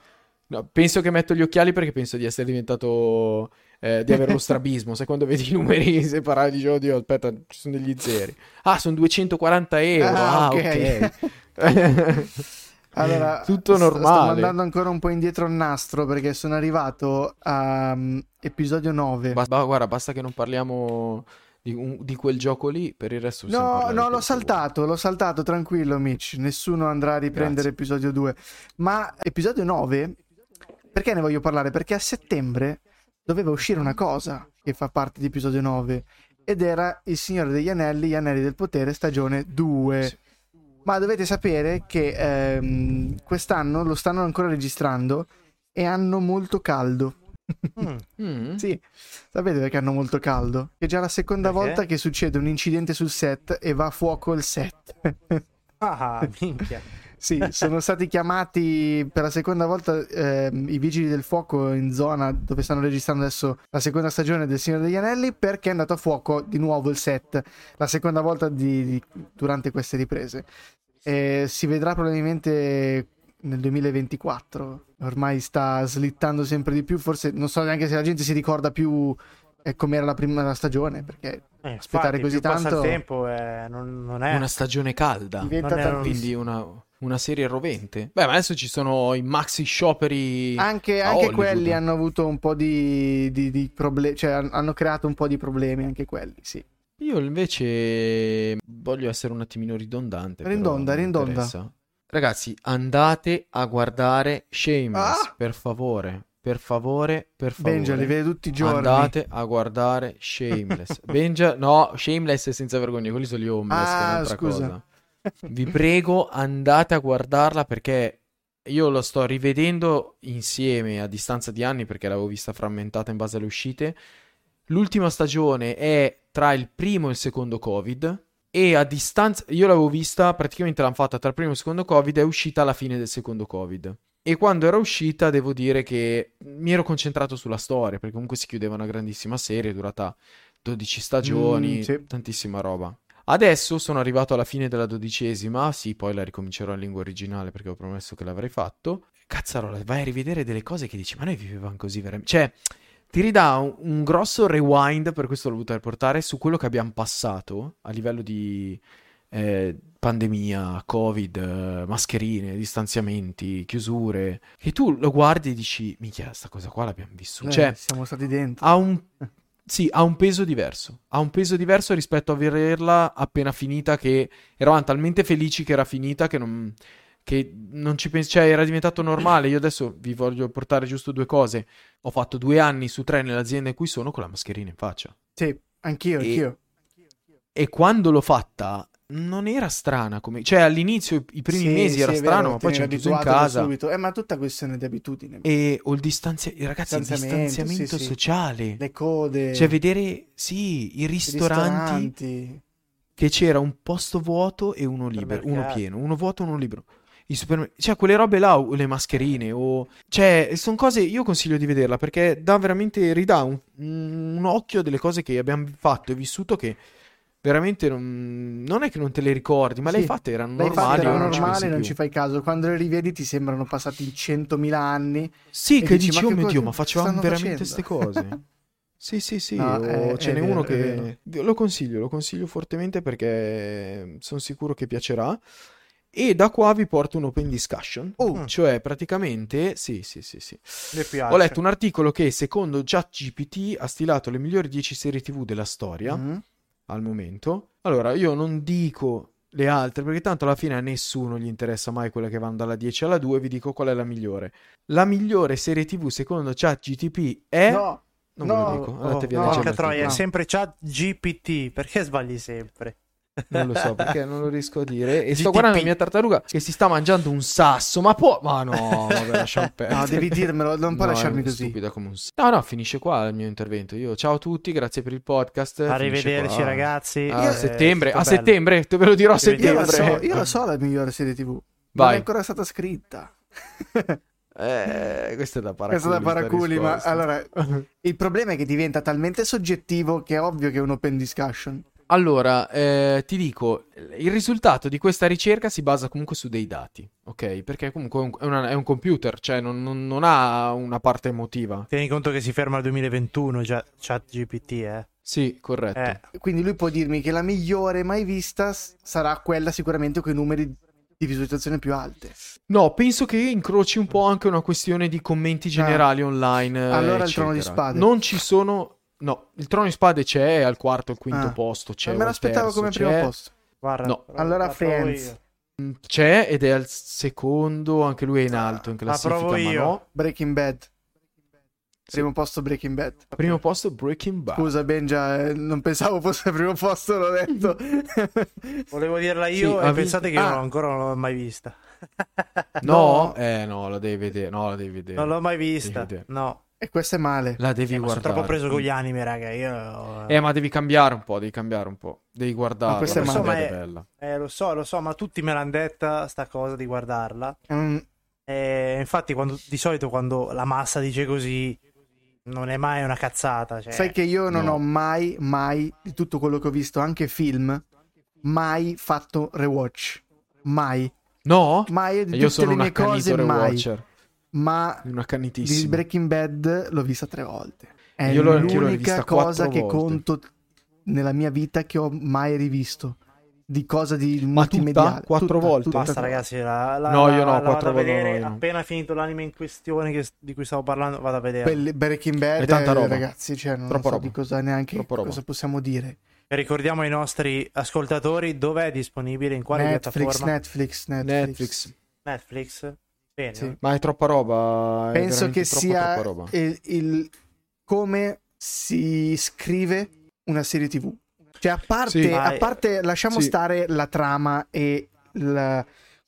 No, penso che metto gli occhiali perché penso di essere diventato... Eh, di avere lo strabismo. Sai quando vedi i numeri separati dici, oddio, aspetta, ci sono degli zeri. Ah, sono 240 euro. Ah, ah ok. okay. Allora, tutto normale. Sto andando ancora un po' indietro al nastro perché sono arrivato a um, episodio 9. Basta, guarda, basta che non parliamo di, un, di, quel gioco lì, per il resto No, no, l'ho saltato, vuoi. l'ho saltato, tranquillo Mitch, nessuno andrà a riprendere Grazie. episodio 2. Ma episodio 9, perché ne voglio parlare? Perché a settembre doveva uscire una cosa che fa parte di episodio 9 ed era Il Signore degli Anelli, Gli Anelli del Potere, stagione 2. Sì. Ma dovete sapere che ehm, quest'anno lo stanno ancora registrando e hanno molto caldo. Mm. mm. sì, sapete perché hanno molto caldo? È già la seconda perché? volta che succede un incidente sul set e va a fuoco il set. ah, minchia. sì, sono stati chiamati per la seconda volta eh, i vigili del fuoco in zona dove stanno registrando adesso la seconda stagione del Signore degli Anelli perché è andato a fuoco di nuovo il set, la seconda volta di, di, durante queste riprese. E si vedrà probabilmente nel 2024. Ormai sta slittando sempre di più, forse non so neanche se la gente si ricorda più eh, com'era la prima stagione, perché eh, aspettare infatti, così tanto... il tempo eh, non, non, è... Una stagione calda, diventa quindi una, una, serie rovente. Beh, ma adesso ci sono i maxi scioperi Anche, anche quelli hanno avuto un po' di, di, di problemi, cioè hanno creato un po' di problemi anche quelli, sì. Io invece voglio essere un attimino ridondante. Ridonda, ridonda. Ragazzi, andate a guardare Shameless, ah! per favore. Per favore, per favore. Benja, li vede tutti i giorni. Andate a guardare Shameless. Benja, no, Shameless è senza vergogna, quelli sono gli homeless, ah, scusa. cosa. Vi prego, andate a guardarla perché io lo sto rivedendo insieme a distanza di anni perché l'avevo vista frammentata in base alle uscite. L'ultima stagione è tra il primo e il secondo Covid e a distanza, io l'avevo vista, praticamente l'hanno fatta tra il primo e il secondo Covid, è uscita alla fine del secondo Covid. E quando era uscita, devo dire che mi ero concentrato sulla storia, perché comunque si chiudeva una grandissima serie, durata 12 stagioni, mm, sì. tantissima roba. Adesso sono arrivato alla fine della dodicesima, sì, poi la ricomincerò in lingua originale perché ho promesso che l'avrei fatto. Cazzarola, vai a rivedere delle cose che dici, ma noi vivevamo così veramente... Cioè, ti ridà un, un, grosso rewind, per questo l'ho voluto riportare, su quello che abbiamo passato a livello di eh, pandemia, covid, eh, mascherine, distanziamenti, chiusure. E tu lo guardi e dici, minchia, sta cosa qua l'abbiamo vissuta. Eh, cioè, siamo stati dentro. Ha un... Sì, ha un peso diverso. Ha un peso diverso rispetto a vederla appena finita, che eravamo talmente felici che era finita che non che non ci pensi, cioè era diventato normale. Io adesso vi voglio portare giusto due cose. Ho fatto due anni su tre nell'azienda in cui sono con la mascherina in faccia. Sì, anch'io, e, anch'io. E quando l'ho fatta, non era strana come... Cioè all'inizio i primi sì, mesi era strano, vero, ma poi c'è chiuso in casa. Subito. Eh, ma tutta questione di abitudine. E o il, distanzia... Ragazzi, distanziamento, il distanziamento sì, sociale. Le code. Cioè vedere, sì, i ristoranti, I ristoranti. Che c'era un posto vuoto e uno libero, uno pieno, uno vuoto e uno libero. I super... Cioè, quelle robe là, o le mascherine, o... Cioè, sono cose... Io consiglio di vederla, perché dà veramente... Ridà un, un occhio delle cose che abbiamo fatto e vissuto che veramente non, non, è che non te le ricordi, ma sì. le hai fatte, erano normali. Erano normali, non ci fai caso. Quando le rivedi ti sembrano passati 100.000 anni. Sì, che dici, dici oh mio Dio, ma facevamo veramente queste cose. sì, sì, sì, no, è, ce n'è uno che... Lo consiglio, lo consiglio fortemente perché sono sicuro che piacerà. E da qua vi porto un open discussion. Oh. Cioè, praticamente, sì, sì, sì, sì. Ho letto un articolo che, secondo ChatGPT, ha stilato le migliori 10 serie TV della storia. Mm al momento. Allora, io non dico le altre perché tanto alla fine a nessuno gli interessa mai quelle che vanno dalla 10 alla 2, vi dico qual è la migliore. La migliore serie TV secondo ChatGTP è No. Non no, ve lo dico. Andatevi oh, no, troia, è sempre ChatGPT, perché sbagli sempre? Non lo so perché non lo riesco a dire. E GTP. sto guardando la mia tartaruga che si sta mangiando un sasso. Ma può. Ma no, vabbè, lasciamo perdere. No, devi dirmelo, non puoi no, lasciarmi così. Stupida come un No, no, finisce qua il mio intervento. Io ciao a tutti, grazie per il podcast. Arrivederci, ragazzi. A eh, settembre. A settembre, te ve lo dirò a settembre. Io so, io lo so la migliore serie TV. Vai. Non è ancora stata scritta. Eh, questo è da paraculi. Questo è da paraculi, ma allora il problema è che diventa talmente soggettivo che è ovvio che è un open discussion. Allora, eh, ti dico, il risultato di questa ricerca si basa comunque su dei dati, ok? Perché comunque è, una, è un computer, cioè non, non, non, ha una parte emotiva. Tieni conto che si ferma al 2021 già ChatGPT, eh? Sì, corretto. Eh. Quindi lui può dirmi che la migliore mai vista sarà quella sicuramente con i numeri di visualizzazione più alte. No, penso che incroci un po' anche una questione di commenti generali ah. online. Allora eccetera. il trono di spade. Non ci sono No, il trono di spade c'è al quarto o quinto ah. posto. C'è Ma me l'aspettavo come c'è... primo posto. Guarda, no. allora Friends. Mm, c'è ed è al secondo, anche lui è in alto in classifica, ma, ma no. Breaking Bad. Primo posto Breaking Bad. Primo posto Breaking Bad. Scusa Benja, eh, non pensavo fosse il primo posto, l'ho detto. Volevo dirla io sì, e pensate che ah. io ancora non l'ho mai vista. no? no? Eh no, la devi vedere. No, la devi vedere. Non l'ho mai vista. No. E questo è male. La devi eh, guardare. Sono troppo preso con gli anime, raga. Io... Eh, ma devi cambiare un po', devi cambiare un po'. Devi guardarla. Ma questa è, so, è bella. Eh, lo so, lo so, ma tutti me l'hanno detta sta cosa di guardarla. Mm. E infatti, quando, di solito quando la massa dice così, non è mai una cazzata. Cioè... Sai che io non no. ho mai, mai, di tutto quello che ho visto, anche film, mai fatto rewatch. Mai. No? Mai di io tutte le mie cose, rewatcher. Ma di Breaking Bad l'ho vista tre volte. È Io l'ho, l'unica cosa che volte. conto nella mia vita che ho mai rivisto. Di cosa di multimediale. Quattro tutta, volte. Tutta, Basta, ragazzi. La, la, no, io no, la, quattro volte. No. Appena finito l'anime in questione che, di cui stavo parlando, vado a vedere. Breaking Bad, è tanta roba. ragazzi, cioè, non Troppo so roba. di cosa neanche Troppo cosa roba. possiamo dire. Ricordiamo ai nostri ascoltatori dove è disponibile, in quale Netflix, piattaforma? Netflix, Netflix. Netflix. Netflix. Bene. Sì. Ma è troppa roba. È Penso che troppo, sia il, il, come si scrive una serie TV. Cioè, a parte, sì. a parte lasciamo sì. stare la trama e la,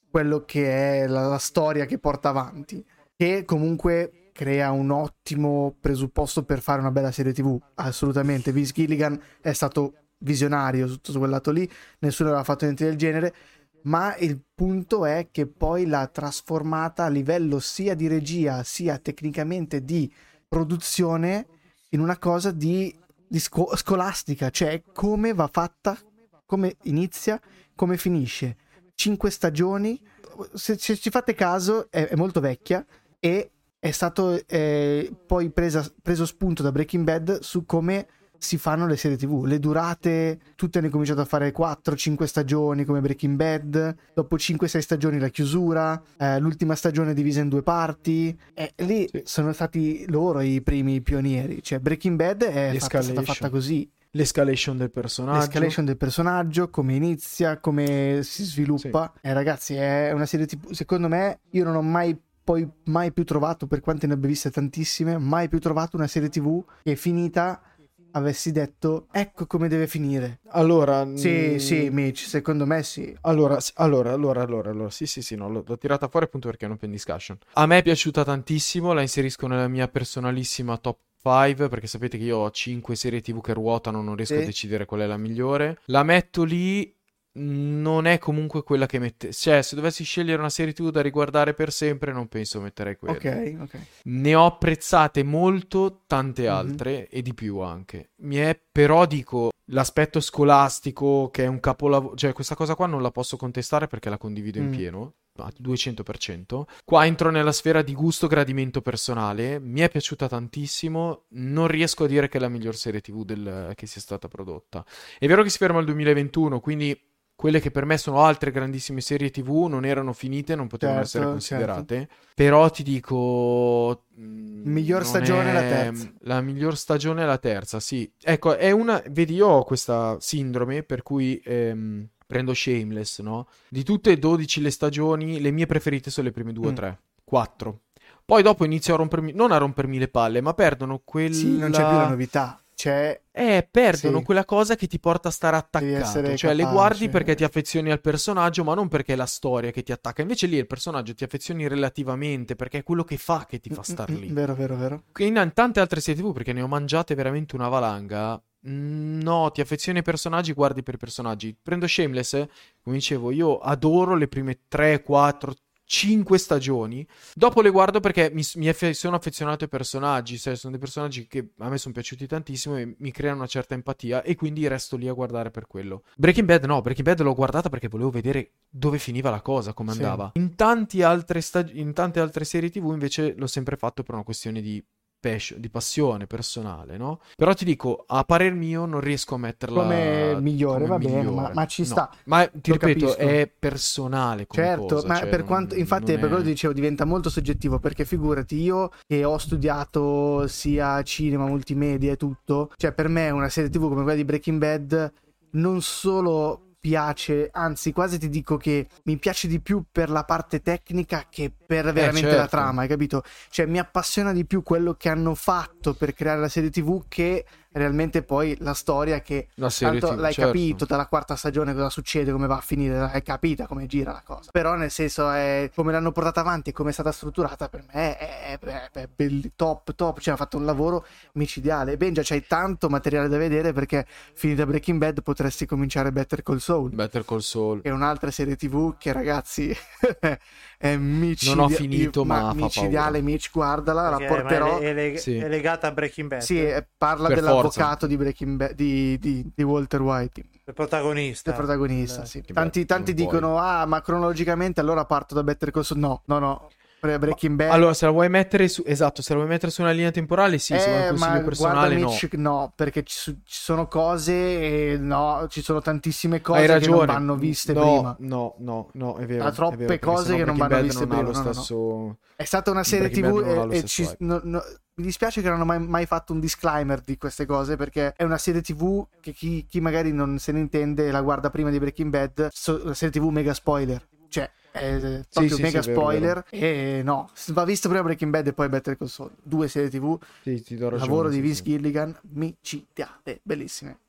quello che è la, la storia che porta avanti, che comunque crea un ottimo presupposto per fare una bella serie TV. Assolutamente. Vince Gilligan è stato visionario su quel lato lì, nessuno aveva fatto niente del genere ma il punto è che poi l'ha trasformata a livello sia di regia sia tecnicamente di produzione in una cosa di, di sco- scolastica, cioè come va fatta, come inizia, come finisce. Cinque stagioni, se, se ci fate caso è, è, molto vecchia e è stato eh, poi presa, preso spunto da Breaking Bad su come si fanno le serie tv. Le durate, tutte hanno cominciato a fare 4-5 stagioni come Breaking Bad, dopo 5-6 stagioni la chiusura, eh, l'ultima stagione divisa in due parti. E lì sì. sono stati loro i primi pionieri. Cioè Breaking Bad è fatta, stata fatta così. L'escalation del personaggio. L'escalation del personaggio, come inizia, come si sviluppa. Sì. Eh, ragazzi, è una serie tv. Secondo me, io non ho mai poi mai più trovato, per quante ne abbia viste tantissime, mai più trovato una serie tv che è finita avessi detto ecco come deve finire. Allora, sì, mh... sì, Mitch, secondo me sì. Allora, allora, allora, allora, allora, sì, sì, sì, no, l'ho, l'ho tirata fuori appunto perché è un open discussion. A me è piaciuta tantissimo, la inserisco nella mia personalissima top 5 perché sapete che io ho 5 serie TV che ruotano, non riesco sì. a decidere qual è la migliore. La metto lì non è comunque quella che mette. Cioè, se dovessi scegliere una serie TV da riguardare per sempre, non penso metterei quella. Ok, ok. Ne ho apprezzate molto, tante mhm. altre mm-hmm. e di più anche. Mi è però, dico, l'aspetto scolastico che è un capolavoro. Cioè, questa cosa qua non la posso contestare perché la condivido mm. in pieno. Al 200%. Qua entro nella sfera di gusto gradimento personale. Mi è piaciuta tantissimo. Non riesco a dire che è la miglior serie TV del... che sia stata prodotta. È vero che si ferma al 2021, quindi quelle che per me sono altre grandissime serie TV non erano finite, non potevano certo, essere considerate. Certo. Però ti dico. Mm, miglior stagione è la terza. La miglior stagione è la terza, sì. Ecco, è una. Vedi, io ho questa sindrome per cui. Ehm, prendo Shameless, no? Di tutte e 12 le stagioni, le mie preferite sono le prime due o mm. tre. Quattro. Poi dopo inizio a rompermi, non a rompermi le palle, ma perdono quella... Sì, non c'è più la novità c'è... Eh, perdono sì. quella cosa che ti porta a stare attaccato. Cioè, le guardi perché ti affezioni al personaggio, ma non perché è la storia che ti attacca. Invece lì il personaggio ti affezioni relativamente perché è quello che fa che ti fa star lì. Vero, vero, vero. In tante altre serie TV, perché ne ho mangiate veramente una valanga. No, ti affezioni ai personaggi, guardi per i personaggi. Prendo Shameless, come dicevo, io adoro le prime 3, 4, 5 stagioni. Dopo le guardo perché mi, mi aff- sono affezionato ai personaggi, cioè sono dei personaggi che a me sono piaciuti tantissimo e mi creano una certa empatia e quindi resto lì a guardare per quello. Breaking Bad no, Breaking Bad l'ho guardata perché volevo vedere dove finiva la cosa, come sì. andava. In, stag- in tante altre serie TV invece l'ho sempre fatto per una questione di passion, di passione personale, no? Però ti dico, a parer mio non riesco a metterla come migliore, come va migliore. bene, ma, ma, ci no. sta. Ma ti Lo ripeto, capisco. è personale Certo, cosa, ma cioè, per quanto infatti per è... quello che dicevo diventa molto soggettivo perché figurati io che ho studiato sia cinema, multimedia e tutto, cioè per me una serie TV come quella di Breaking Bad non solo piace, anzi quasi ti dico che mi piace di più per la parte tecnica che per eh, veramente eh, certo. la trama, hai capito? Cioè mi appassiona di più quello che hanno fatto per creare la serie TV che realmente poi la storia che la tanto TV, l'hai certo. capito dalla quarta stagione cosa succede, come va a finire, l'hai capita come gira la cosa. Però nel senso è come l'hanno portata avanti e come è stata strutturata per me è, è, è, è top top, cioè ha fatto un lavoro micidiale. E Benja c'hai tanto materiale da vedere perché finita Breaking Bad potresti cominciare Better Call Saul. Better Call Saul. Che è un'altra serie TV che ragazzi è micidiale. Non ho finito ma, ma micidiale, Mitch guardala, Perché, la porterò. È, leg- sì. è, legata a Breaking Bad. Sì, parla per dell'avvocato di Breaking Bad di, di, di Walter White. Il protagonista. Il protagonista, sì. Tanti, tanti dicono, ah, ma cronologicamente allora parto da Better Call Saul. No, no, no. Breaking Bad. Allora, se la vuoi mettere su esatto, se la vuoi mettere su una linea temporale, sì, eh, se vuoi un consiglio personale Mitch, no. no, perché ci, ci, sono cose e no, ci sono tantissime cose che non vanno viste no, prima. No, no, no, è vero. Ha troppe vero, cose che non vanno Bad viste non prima. Stesso... No, è stata una serie TV e, e ci, mi dispiace che non hanno mai, mai, fatto un disclaimer di queste cose perché è una serie TV che chi, chi magari non se ne intende e la guarda prima di Breaking Bad, so, una serie TV mega spoiler. Cioè, è proprio sì, mega sì, spoiler. Vero, vero. E no, va visto prima Breaking Bad e poi Better Call Saul. Due serie TV. Sì, ti do ragione, lavoro di Vince Gilligan, micidiale, bellissime.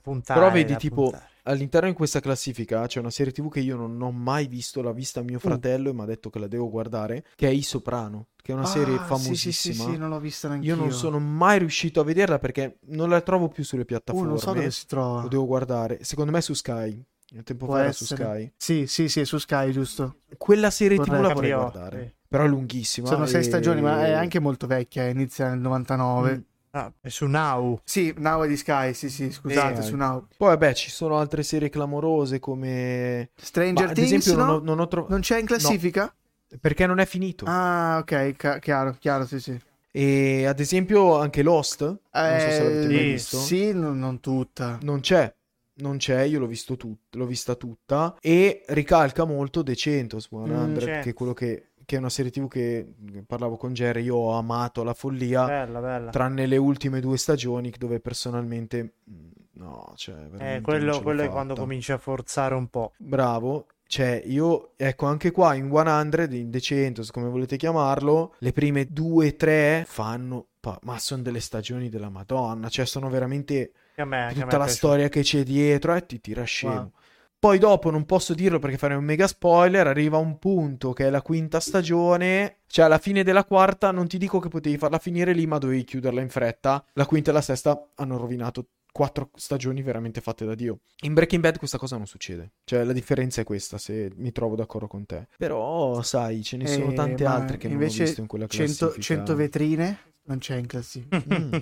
Puntare, Però vedi, tipo, puntare. all'interno di questa classifica c'è una serie TV che io non ho mai visto, l'ha vista mio uh. fratello uh. e mi ha detto che la devo guardare, che è I Soprano, che è una ah, serie famosissima. Sì, sì, sì, non l'ho vista neanche io. non sono mai riuscito a vederla perché non la trovo più sulle piattaforme. Uh, non so dove si trova. Lo devo guardare. Secondo me è su Sky. Un tempo Può fa era su Sky. Sì, sì, sì, è su Sky, giusto. Quella serie Vorrei TV la vorrei guardare. Sì. Però è lunghissima. Sono e... sei stagioni, ma è anche molto vecchia, inizia nel 99. Mm. Ah, è su Now. Sì, Now è di Sky, sì, sì, scusate, sì, su Now. Poi vabbè, ci sono altre serie clamorose come Stranger ma, Things, ad esempio, no? non, ho, non, ho tro... non c'è in classifica? No, perché non è finito. Ah, ok, ca- chiaro, chiaro, sì, sì. E ad esempio anche Lost, non so se l'avete mai eh, visto. Sì, non, non tutta. Non c'è non c'è, io l'ho, visto tut- l'ho vista tutta e ricalca molto The 100 su 100, mm, che è quello che, che, è una serie tv che parlavo con Jerry, io ho amato la follia, bella, bella. tranne le ultime due stagioni dove personalmente mm, no, cioè eh, quello, quello è quando comincia a forzare un po'. Bravo, cioè, io, ecco, anche qua in 100, in The 100, come volete chiamarlo, le prime due, tre fanno ma sono delle stagioni della Madonna, cioè sono veramente a me, tutta la storia che c'è dietro e ti tira scemo. Wow. Poi dopo non posso dirlo perché farei un mega spoiler, arriva un punto che è la quinta stagione, cioè alla fine della quarta non ti dico che potevi farla finire lì ma dovevi chiuderla in fretta, la quinta e la sesta hanno rovinato quattro stagioni veramente fatte da Dio. In Breaking Bad questa cosa non succede. Cioè, la differenza è questa, se mi trovo d'accordo con te. Però, sai, ce ne sono eh, tante altre che non ho visto in quella classifica. 100, 100 vetrine non c'è in classifica. Mm.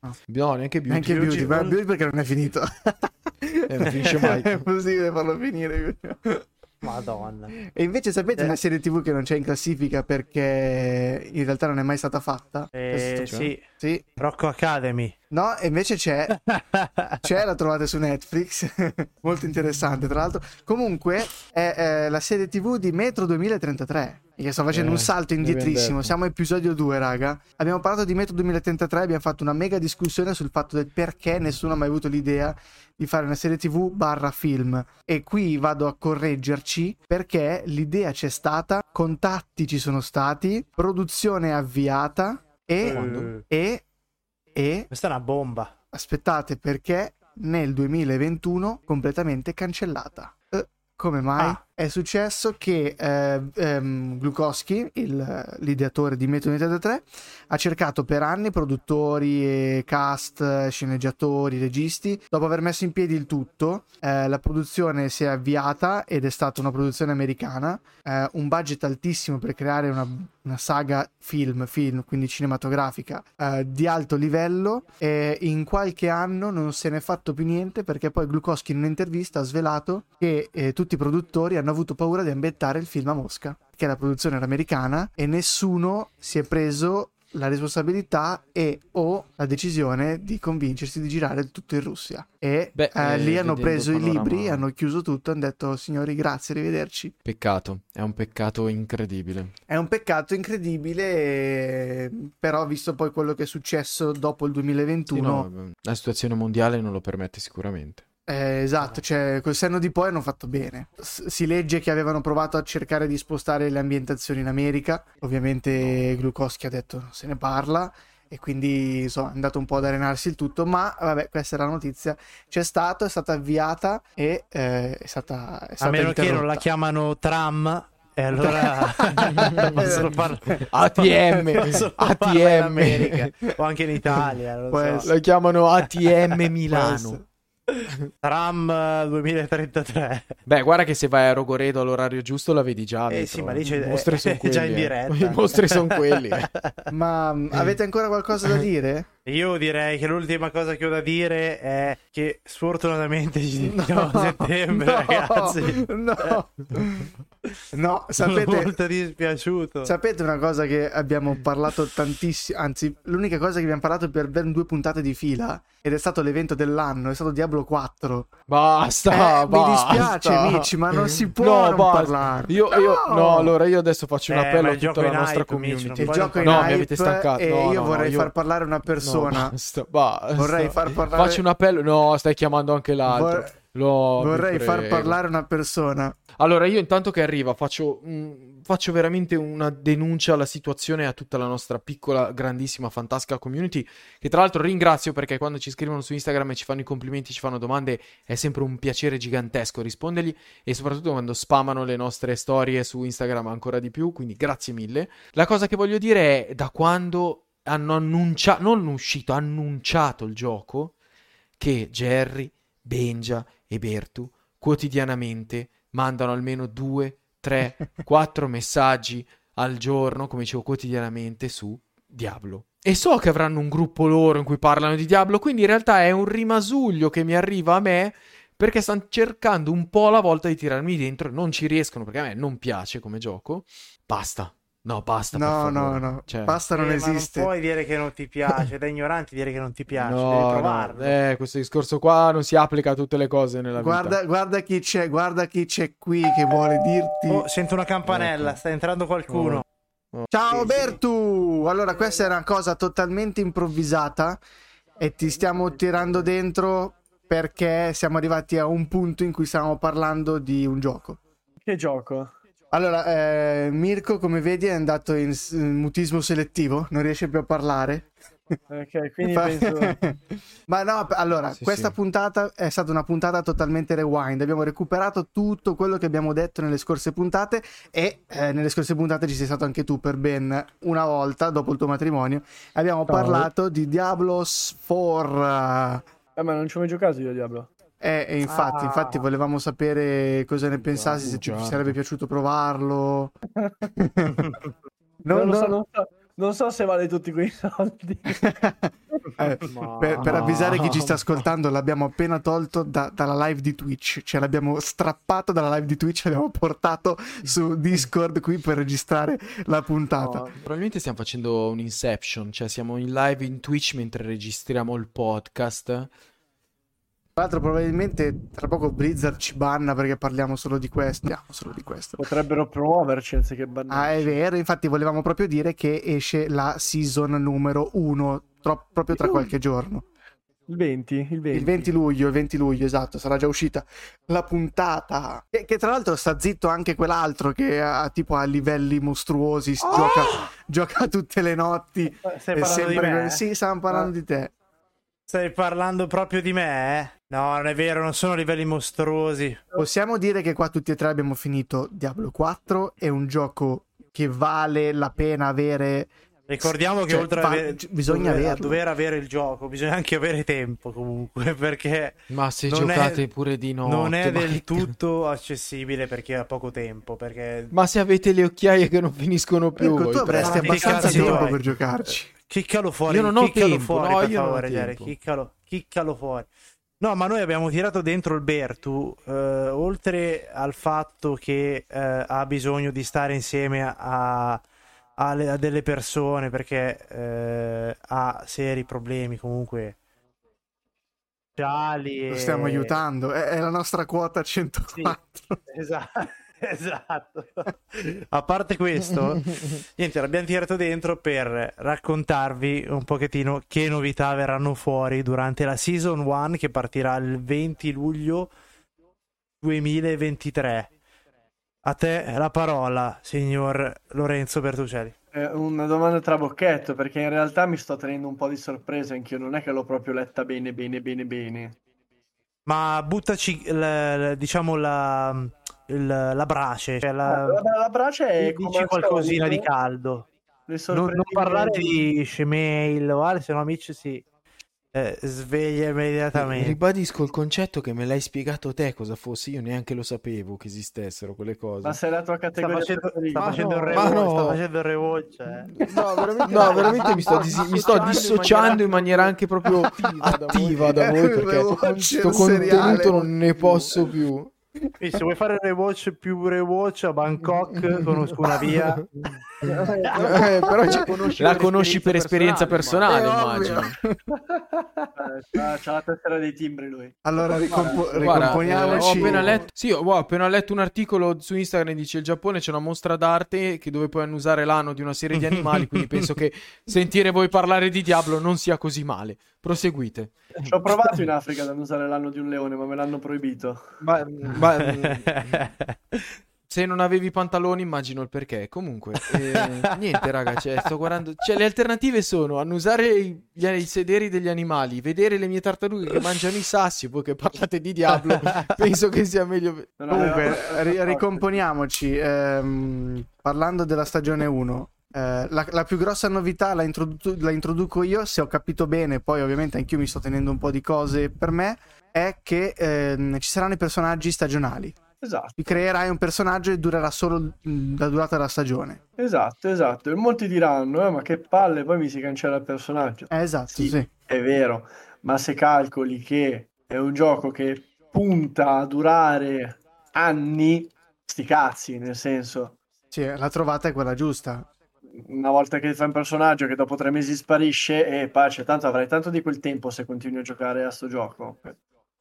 No. no. neanche Beauty. Neanche Beauty, ma Beauty perché non è finito. eh, non finisce mai. è possibile farlo finire. Madonna. E invece sapete eh. una serie TV che non c'è in classifica perché in realtà non è mai stata fatta? Eh, sì. sì. Rocco Academy. No, invece c'è. c'è, la trovate su Netflix. Molto interessante, tra l'altro. Comunque, è, è la serie TV di Metro 2033. Che sto facendo eh, un salto indietrissimo. Siamo a episodio 2, raga. Abbiamo parlato di Metro 2033. Abbiamo fatto una mega discussione sul fatto del perché nessuno ha mai avuto l'idea di fare una serie TV barra film. E qui vado a correggerci perché l'idea c'è stata, contatti ci sono stati, produzione avviata e. Uh. e e... Questa è una bomba. Aspettate perché nel 2021 completamente cancellata. Uh, come mai? Ah. È successo che eh, ehm, Glukowski, il, l'ideatore di Metodo 3, ha cercato per anni produttori, cast, sceneggiatori, registi. Dopo aver messo in piedi il tutto, eh, la produzione si è avviata ed è stata una produzione americana. Eh, un budget altissimo per creare una, una saga film, film, quindi cinematografica, eh, di alto livello. E in qualche anno non se n'è fatto più niente perché poi Glukowski in un'intervista ha svelato che eh, tutti i produttori hanno hanno avuto paura di ambientare il film a Mosca, che la produzione era americana e nessuno si è preso la responsabilità e o la decisione di convincersi di girare tutto in Russia. E Beh, eh, lì hanno preso i libri, hanno chiuso tutto, hanno detto signori grazie, arrivederci. Peccato, è un peccato incredibile. È un peccato incredibile, però visto poi quello che è successo dopo il 2021... Sì, no, la situazione mondiale non lo permette sicuramente. Eh, esatto, cioè col senno di poi hanno fatto bene. S- si legge che avevano provato a cercare di spostare le ambientazioni in America. Ovviamente Glukowski ha detto se ne parla e quindi insomma è andato un po' ad arenarsi il tutto, ma vabbè, questa è la notizia. C'è stato, è stata avviata e eh, è stata, è stata A meno che non la chiamano tram e allora ATM ATM o anche in Italia so. la chiamano ATM Milano Tram 2033. Beh, guarda che se vai a Rogoredo all'orario giusto la vedi già. Eh sì, ma lì c'è, I mostri sono quelli. già in diretta. I mostri sono quelli. Eh. ma mm, avete ancora qualcosa da dire? Io direi che l'ultima cosa che ho da dire è che sfortunatamente ci no, a settembre, no, ragazzi. No, no, sapete. Sono molto dispiaciuto. Sapete una cosa che abbiamo parlato tantissimo, anzi, l'unica cosa che abbiamo parlato per ben due puntate di fila ed è stato l'evento dell'anno, è stato Diablo 4. Basta, eh, basta. Mi dispiace, Amici, ma non si può no, parlare. Io, no. io, no, allora io adesso faccio un eh, appello a tutta la nostra hype, community. Il gioco in no, mi avete stancato. E io vorrei far parlare una persona. basta, basta. Vorrei far parlare. Faccio un appello. No, stai chiamando anche l'altro. Vor... Lo, Vorrei far parlare una persona. Allora, io intanto che arriva faccio, mh, mm, faccio, veramente una denuncia alla situazione e a tutta la nostra piccola, grandissima, fantastica community. Che tra l'altro ringrazio perché quando ci scrivono su Instagram e ci fanno i complimenti, ci fanno domande, è sempre un piacere gigantesco rispondergli. E soprattutto quando spamano le nostre storie su Instagram ancora di più. Quindi grazie mille. La cosa che voglio dire è da quando hanno annunciato, non uscito, annunciato il gioco, che Jerry, Benja e Bertu quotidianamente mandano almeno due, tre, quattro messaggi al giorno, come dicevo, quotidianamente su Diablo. E so che avranno un gruppo loro in cui parlano di Diablo, quindi in realtà è un rimasuglio che mi arriva a me perché stanno cercando un po' alla volta di tirarmi dentro non ci riescono perché a me non piace come gioco. Basta, No, basta. No, no, no. Cioè... Basta non eh, esiste. non puoi dire che non ti piace, da ignorante dire che non ti piace. No, devi provarlo. No. Eh, questo discorso qua non si applica a tutte le cose nella guarda, vita. Guarda chi c'è, guarda chi c'è qui che vuole dirti. Oh, sento una campanella, ecco. sta entrando qualcuno. Oh. Oh. Ciao Bertu! Allora, questa è una cosa totalmente improvvisata e ti stiamo tirando dentro perché siamo arrivati a un punto in cui stiamo parlando di un gioco. Che gioco? Allora, eh, Mirko, come vedi, è andato in, in mutismo selettivo, non riesce più a parlare. Ok, quindi penso... Ma no, allora, sì, questa sì. puntata è stata una puntata totalmente rewind. Abbiamo recuperato tutto quello che abbiamo detto nelle scorse puntate e eh, nelle scorse puntate ci sei stato anche tu per ben una volta dopo il tuo matrimonio. Abbiamo Ciao. parlato di Diablos 4. Eh, ma non ci ho mai giocato io Diablo. Eh, infatti, ah. infatti volevamo sapere cosa ne pensassi, se ci sarebbe piaciuto provarlo. non, non, so, non, so, non, so, se vale tutti quei soldi. eh, per, per, avvisare chi ci sta ascoltando, l'abbiamo appena tolto da, dalla live di Twitch, cioè l'abbiamo strappato dalla live di Twitch e l'abbiamo portato su Discord qui per registrare la puntata. No, probabilmente stiamo facendo un Inception, cioè siamo in live in Twitch mentre registriamo il podcast tra l'altro, probabilmente tra poco Blizzard ci banna perché parliamo solo di questo. Parliamo solo di questo. Potrebbero promuoverci anziché bannare. Ah, è vero. Infatti, volevamo proprio dire che esce la season numero 1 tro- proprio tra qualche giorno. Il 20, il 20. Il 20 luglio, il 20 luglio, esatto, sarà già uscita la puntata. Che, che tra l'altro sta zitto anche quell'altro che ha tipo a livelli mostruosi, oh! gioca, gioca, tutte le notti. Stai parlando sempre... di me? Sì, stiamo parlando ah. di te. Stai parlando proprio di me, eh? No, non è vero, non sono livelli mostruosi. Possiamo dire che qua tutti e tre abbiamo finito Diablo 4, è un gioco che vale la pena avere Ricordiamo che cioè, oltre fa... avere, bisogna dover, a dover avere il gioco, bisogna anche avere tempo comunque, perché... Ma se giocate è, pure di notte... Non è del tutto accessibile perché ha poco tempo, perché... Ma se avete le occhiaie che non finiscono più... Ecco, tu avresti abbastanza tempo per giocarci. Chiccalo fuori, io non ho chiccalo tempo, fuori, no, per favore, chiccalo, chiccalo fuori. No, ma noi abbiamo tirato dentro il Bertu, eh, oltre al fatto che eh, ha bisogno di stare insieme a, a, a delle persone perché eh, ha seri problemi comunque sociali. Lo stiamo aiutando, è, è, la nostra quota 104. Sì, esatto. Esatto. A parte questo, niente, l'abbiamo tirato dentro per raccontarvi un pochettino che novità verranno fuori durante la Season 1 che partirà il 20 luglio 2023. A te la parola, signor Lorenzo Bertucelli. È una domanda trabocchetto perché in realtà mi sto tenendo un po' di sorpresa anch'io, non è che l'ho proprio letta bene, bene, bene, bene. Ma buttaci, l- diciamo, la il, la brace. Cioè la, la, la, brace è dici qualcosina di caldo. Non, non, parlare di Shemail o altro, se no amici si eh, sveglia immediatamente. Ribadisco il concetto che me l'hai spiegato te cosa fosse, io neanche lo sapevo che esistessero quelle cose. Ma sei la tua categoria sta facendo, sta facendo no, il rewatch, no. sta facendo il rewatch, eh. No, veramente, no, veramente mi sto, dis- mi sto dissociando in maniera anche proprio attiva da voi perché questo contenuto non ne posso più. E se vuoi fare rewatch più rewatch a Bangkok, conosco una via. eh, però conosci la conosci per esperienza personale, personale immagino. Eh, c'ha la tessera dei timbri lui. Allora ricompo- ricomponiamoci. Eh, ho appena letto, sì, ho appena letto un articolo su Instagram dice il Giappone c'è una mostra d'arte che dove puoi annusare l'ano di una serie di animali, quindi penso che sentire voi parlare di Diablo non sia così male. Proseguite. Ci ho provato in Africa ad annusare l'anno di un leone, ma me l'hanno proibito. Ma, ma se non avevi i pantaloni, immagino il perché. Comunque, eh, niente, raga. Cioè, sto guardando. Cioè, le alternative sono annusare i, i, sederi degli animali, vedere le mie tartarughe che mangiano i sassi. Voi che parlate di Diablo, penso che sia meglio. Comunque, ri- ricomponiamoci. Ehm, parlando della stagione 1. Eh, la, la, più grossa novità la, introdu- la, introduco io, se ho capito bene, poi ovviamente anch'io mi sto tenendo un po' di cose per me, è che ehm, ci saranno i personaggi stagionali. Esatto. Ti creerai un personaggio e durerà solo la durata della stagione. Esatto, esatto. E molti diranno, eh, ma che palle, poi mi si cancella il personaggio. Eh, esatto, sì, sì. È vero, ma se calcoli che è un gioco che punta a durare anni, sti cazzi, nel senso... Sì, la trovata è quella giusta. Una volta che fai un personaggio che dopo tre mesi sparisce, e pace, tanto avrai tanto di quel tempo se continui a giocare a sto gioco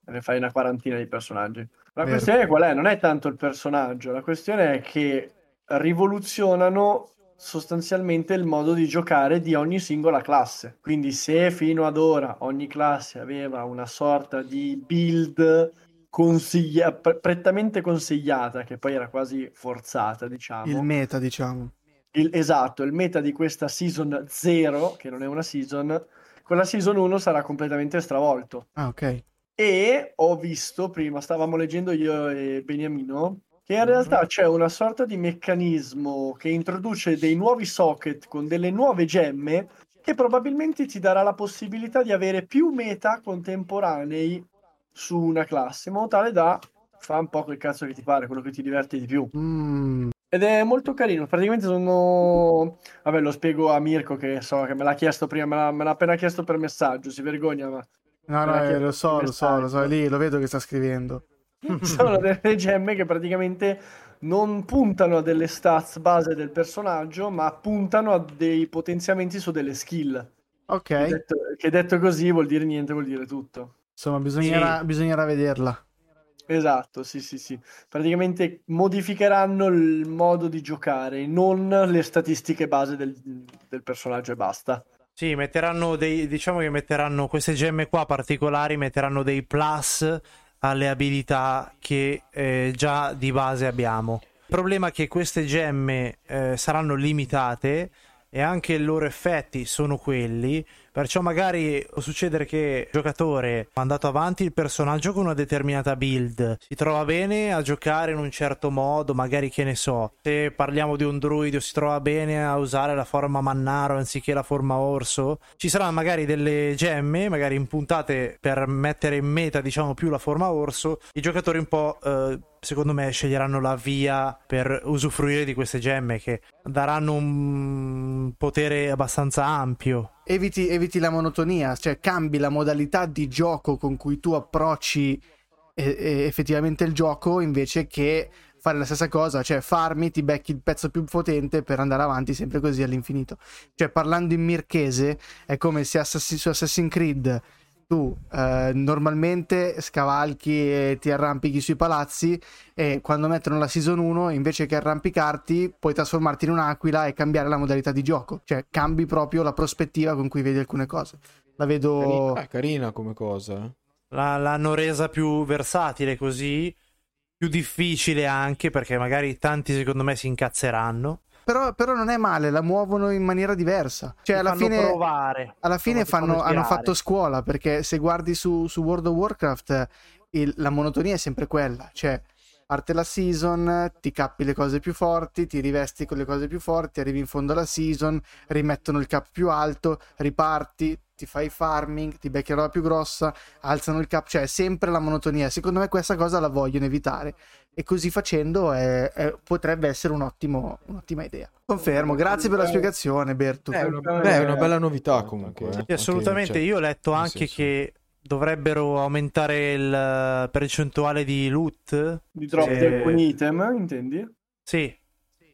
ne fai una quarantina di personaggi. La Vero. questione qual è? Non è tanto il personaggio, la questione è che rivoluzionano sostanzialmente il modo di giocare di ogni singola classe. Quindi se fino ad ora ogni classe aveva una sorta di build consiglia- prettamente consigliata, che poi era quasi forzata, diciamo. Il meta, diciamo. Il, esatto, il meta di questa season 0, che non è una season, con la season 1 sarà completamente stravolto. Ah, ok. E ho visto prima, stavamo leggendo io e Beniamino, che in realtà c'è una sorta di meccanismo che introduce dei nuovi socket con delle nuove gemme che probabilmente ti darà la possibilità di avere più meta contemporanei su una classe, in modo tale da fare un po' quel cazzo che ti pare, quello che ti diverte di più. Mm. Ed è molto carino, praticamente sono... Vabbè, lo spiego a Mirko che so che me l'ha chiesto prima, me l'ha, me l'ha appena chiesto per messaggio, si vergogna, ma... No, no, eh, lo so, lo so, lo so, lì lo vedo che sta scrivendo. sono delle gemme che praticamente non puntano a delle stats base del personaggio, ma puntano a dei potenziamenti su delle skill. Ok. Che detto, che detto così vuol dire niente, vuol dire tutto. Insomma, bisognerà, sì. bisognerà vederla. Esatto, sì, sì, sì. Praticamente modificheranno il modo di giocare, non le statistiche base del, del personaggio e basta. Sì, metteranno dei, diciamo che metteranno queste gemme qua particolari, metteranno dei plus alle abilità che eh, già di base abbiamo. Il problema è che queste gemme eh, saranno limitate e anche i loro effetti sono quelli, perciò magari può succedere che il giocatore ha andato avanti il personaggio con una determinata build, si trova bene a giocare in un certo modo, magari che ne so, se parliamo di un druido si trova bene a usare la forma mannaro anziché la forma orso, ci saranno magari delle gemme, magari impuntate per mettere in meta diciamo più la forma orso, i giocatori un po' eh, secondo me sceglieranno la via per usufruire di queste gemme che daranno un potere abbastanza ampio. Eviti, eviti la monotonia, cioè cambi la modalità di gioco con cui tu approcci eh, effettivamente il gioco invece che fare la stessa cosa, cioè farmi, ti becchi il pezzo più potente per andare avanti sempre così all'infinito. Cioè parlando in mirchese è come se Assassin, su Assassin's Creed tu eh, normalmente scavalchi e ti arrampichi sui palazzi e quando mettono la season 1 invece che arrampicarti puoi trasformarti in un'aquila e cambiare la modalità di gioco. Cioè cambi proprio la prospettiva con cui vedi alcune cose. La vedo carina, carina come cosa eh. la, l'hanno resa più versatile così più difficile anche perché magari tanti secondo me si incazzeranno però, però, non è male, la muovono in maniera diversa. Cioè, alla fine, provare. alla fine fanno, hanno fatto scuola perché se guardi su, su World of Warcraft, il, la monotonia è sempre quella. Cioè, parte la season, ti cappi le cose più forti, ti rivesti con le cose più forti, arrivi in fondo alla season, rimettono il cap più alto, riparti, ti fai farming, ti becchi la roba più grossa, alzano il cap, cioè è sempre la monotonia. Secondo me questa cosa la vogliono evitare e così facendo è, è, potrebbe essere un ottimo, un'ottima idea. Confermo, grazie per la spiegazione Berto. È una, beh, è una bella novità comunque. Sì, assolutamente, okay, cioè, io ho letto anche senso... che dovrebbero aumentare il percentuale di loot. Di drop di alcuni item, intendi? Sì,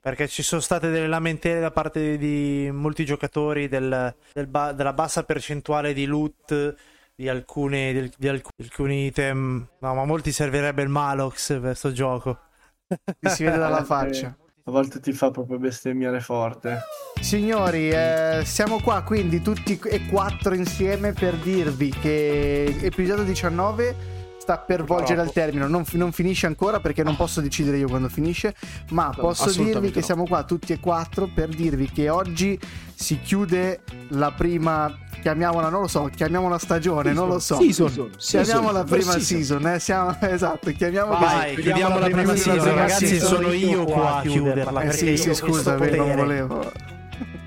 perché ci sono state delle lamentele da parte di molti giocatori del, del ba- della bassa percentuale di loot di, alcune, di, di alcuni item. No, ma molti servirebbe il Malox per questo gioco. si vede dalla faccia. A volte ti fa proprio bestemmiare forte. Signori, eh, siamo qua quindi tutti e quattro insieme per dirvi che episodio 19 sta per volgere al termine, non, non, finisce ancora perché non posso decidere io quando finisce, ma posso dirvi che siamo qua tutti e quattro per dirvi che oggi si chiude la prima chiamiamola, non lo so, chiamiamola stagione, season. non lo so. Season. Chiamiamola prima season, season eh? Siamo, esatto, chiamiamola Vai, chiudiamo la prima season, ragazzi, sono io qua a chiuderla. Eh sì, sì, scusa, non volevo.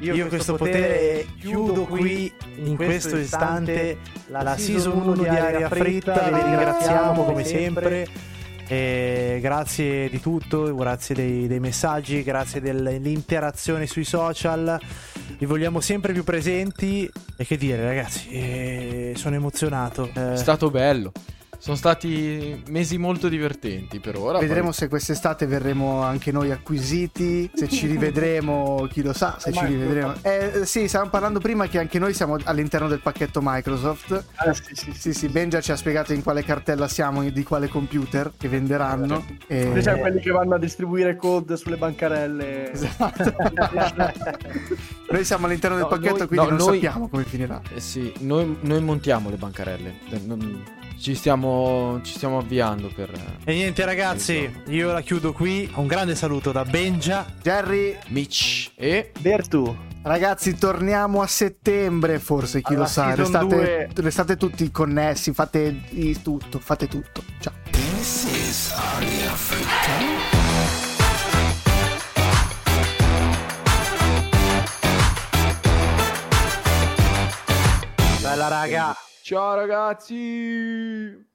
Io, io questo potere chiudo qui in questo istante la season 1 di Aria Fritta, vi ringraziamo come sempre. E grazie di tutto, grazie dei, dei messaggi, grazie dell'interazione sui social. Vi vogliamo sempre più presenti. E che dire, ragazzi, eh, sono emozionato. Eh... È stato bello. Sono stati mesi molto divertenti per ora. Vedremo poi... se quest'estate verremo anche noi acquisiti, se ci rivedremo, chi lo sa, se ci rivedremo. Eh, sì, stavamo parlando prima che anche noi siamo all'interno del pacchetto Microsoft. Ah, sì, sì, sì, sì, Benja ci ha spiegato in quale cartella siamo, di quale computer che venderanno. E... Noi siamo quelli che vanno a distribuire code sulle bancarelle. Esatto. noi siamo all'interno del no, pacchetto, noi... quindi no, non noi... sappiamo come finirà. Eh sì, noi, noi montiamo le bancarelle. Non ci stiamo, ci stiamo avviando per... E niente ragazzi, io la chiudo qui. Un grande saluto da Benja, Jerry, Mitch e Bertu. Ragazzi, torniamo a settembre, forse chi Alla lo sa. Restate, restate, tutti connessi, fate tutto, fate tutto. Ciao. Bella raga. Ciao ragazzi!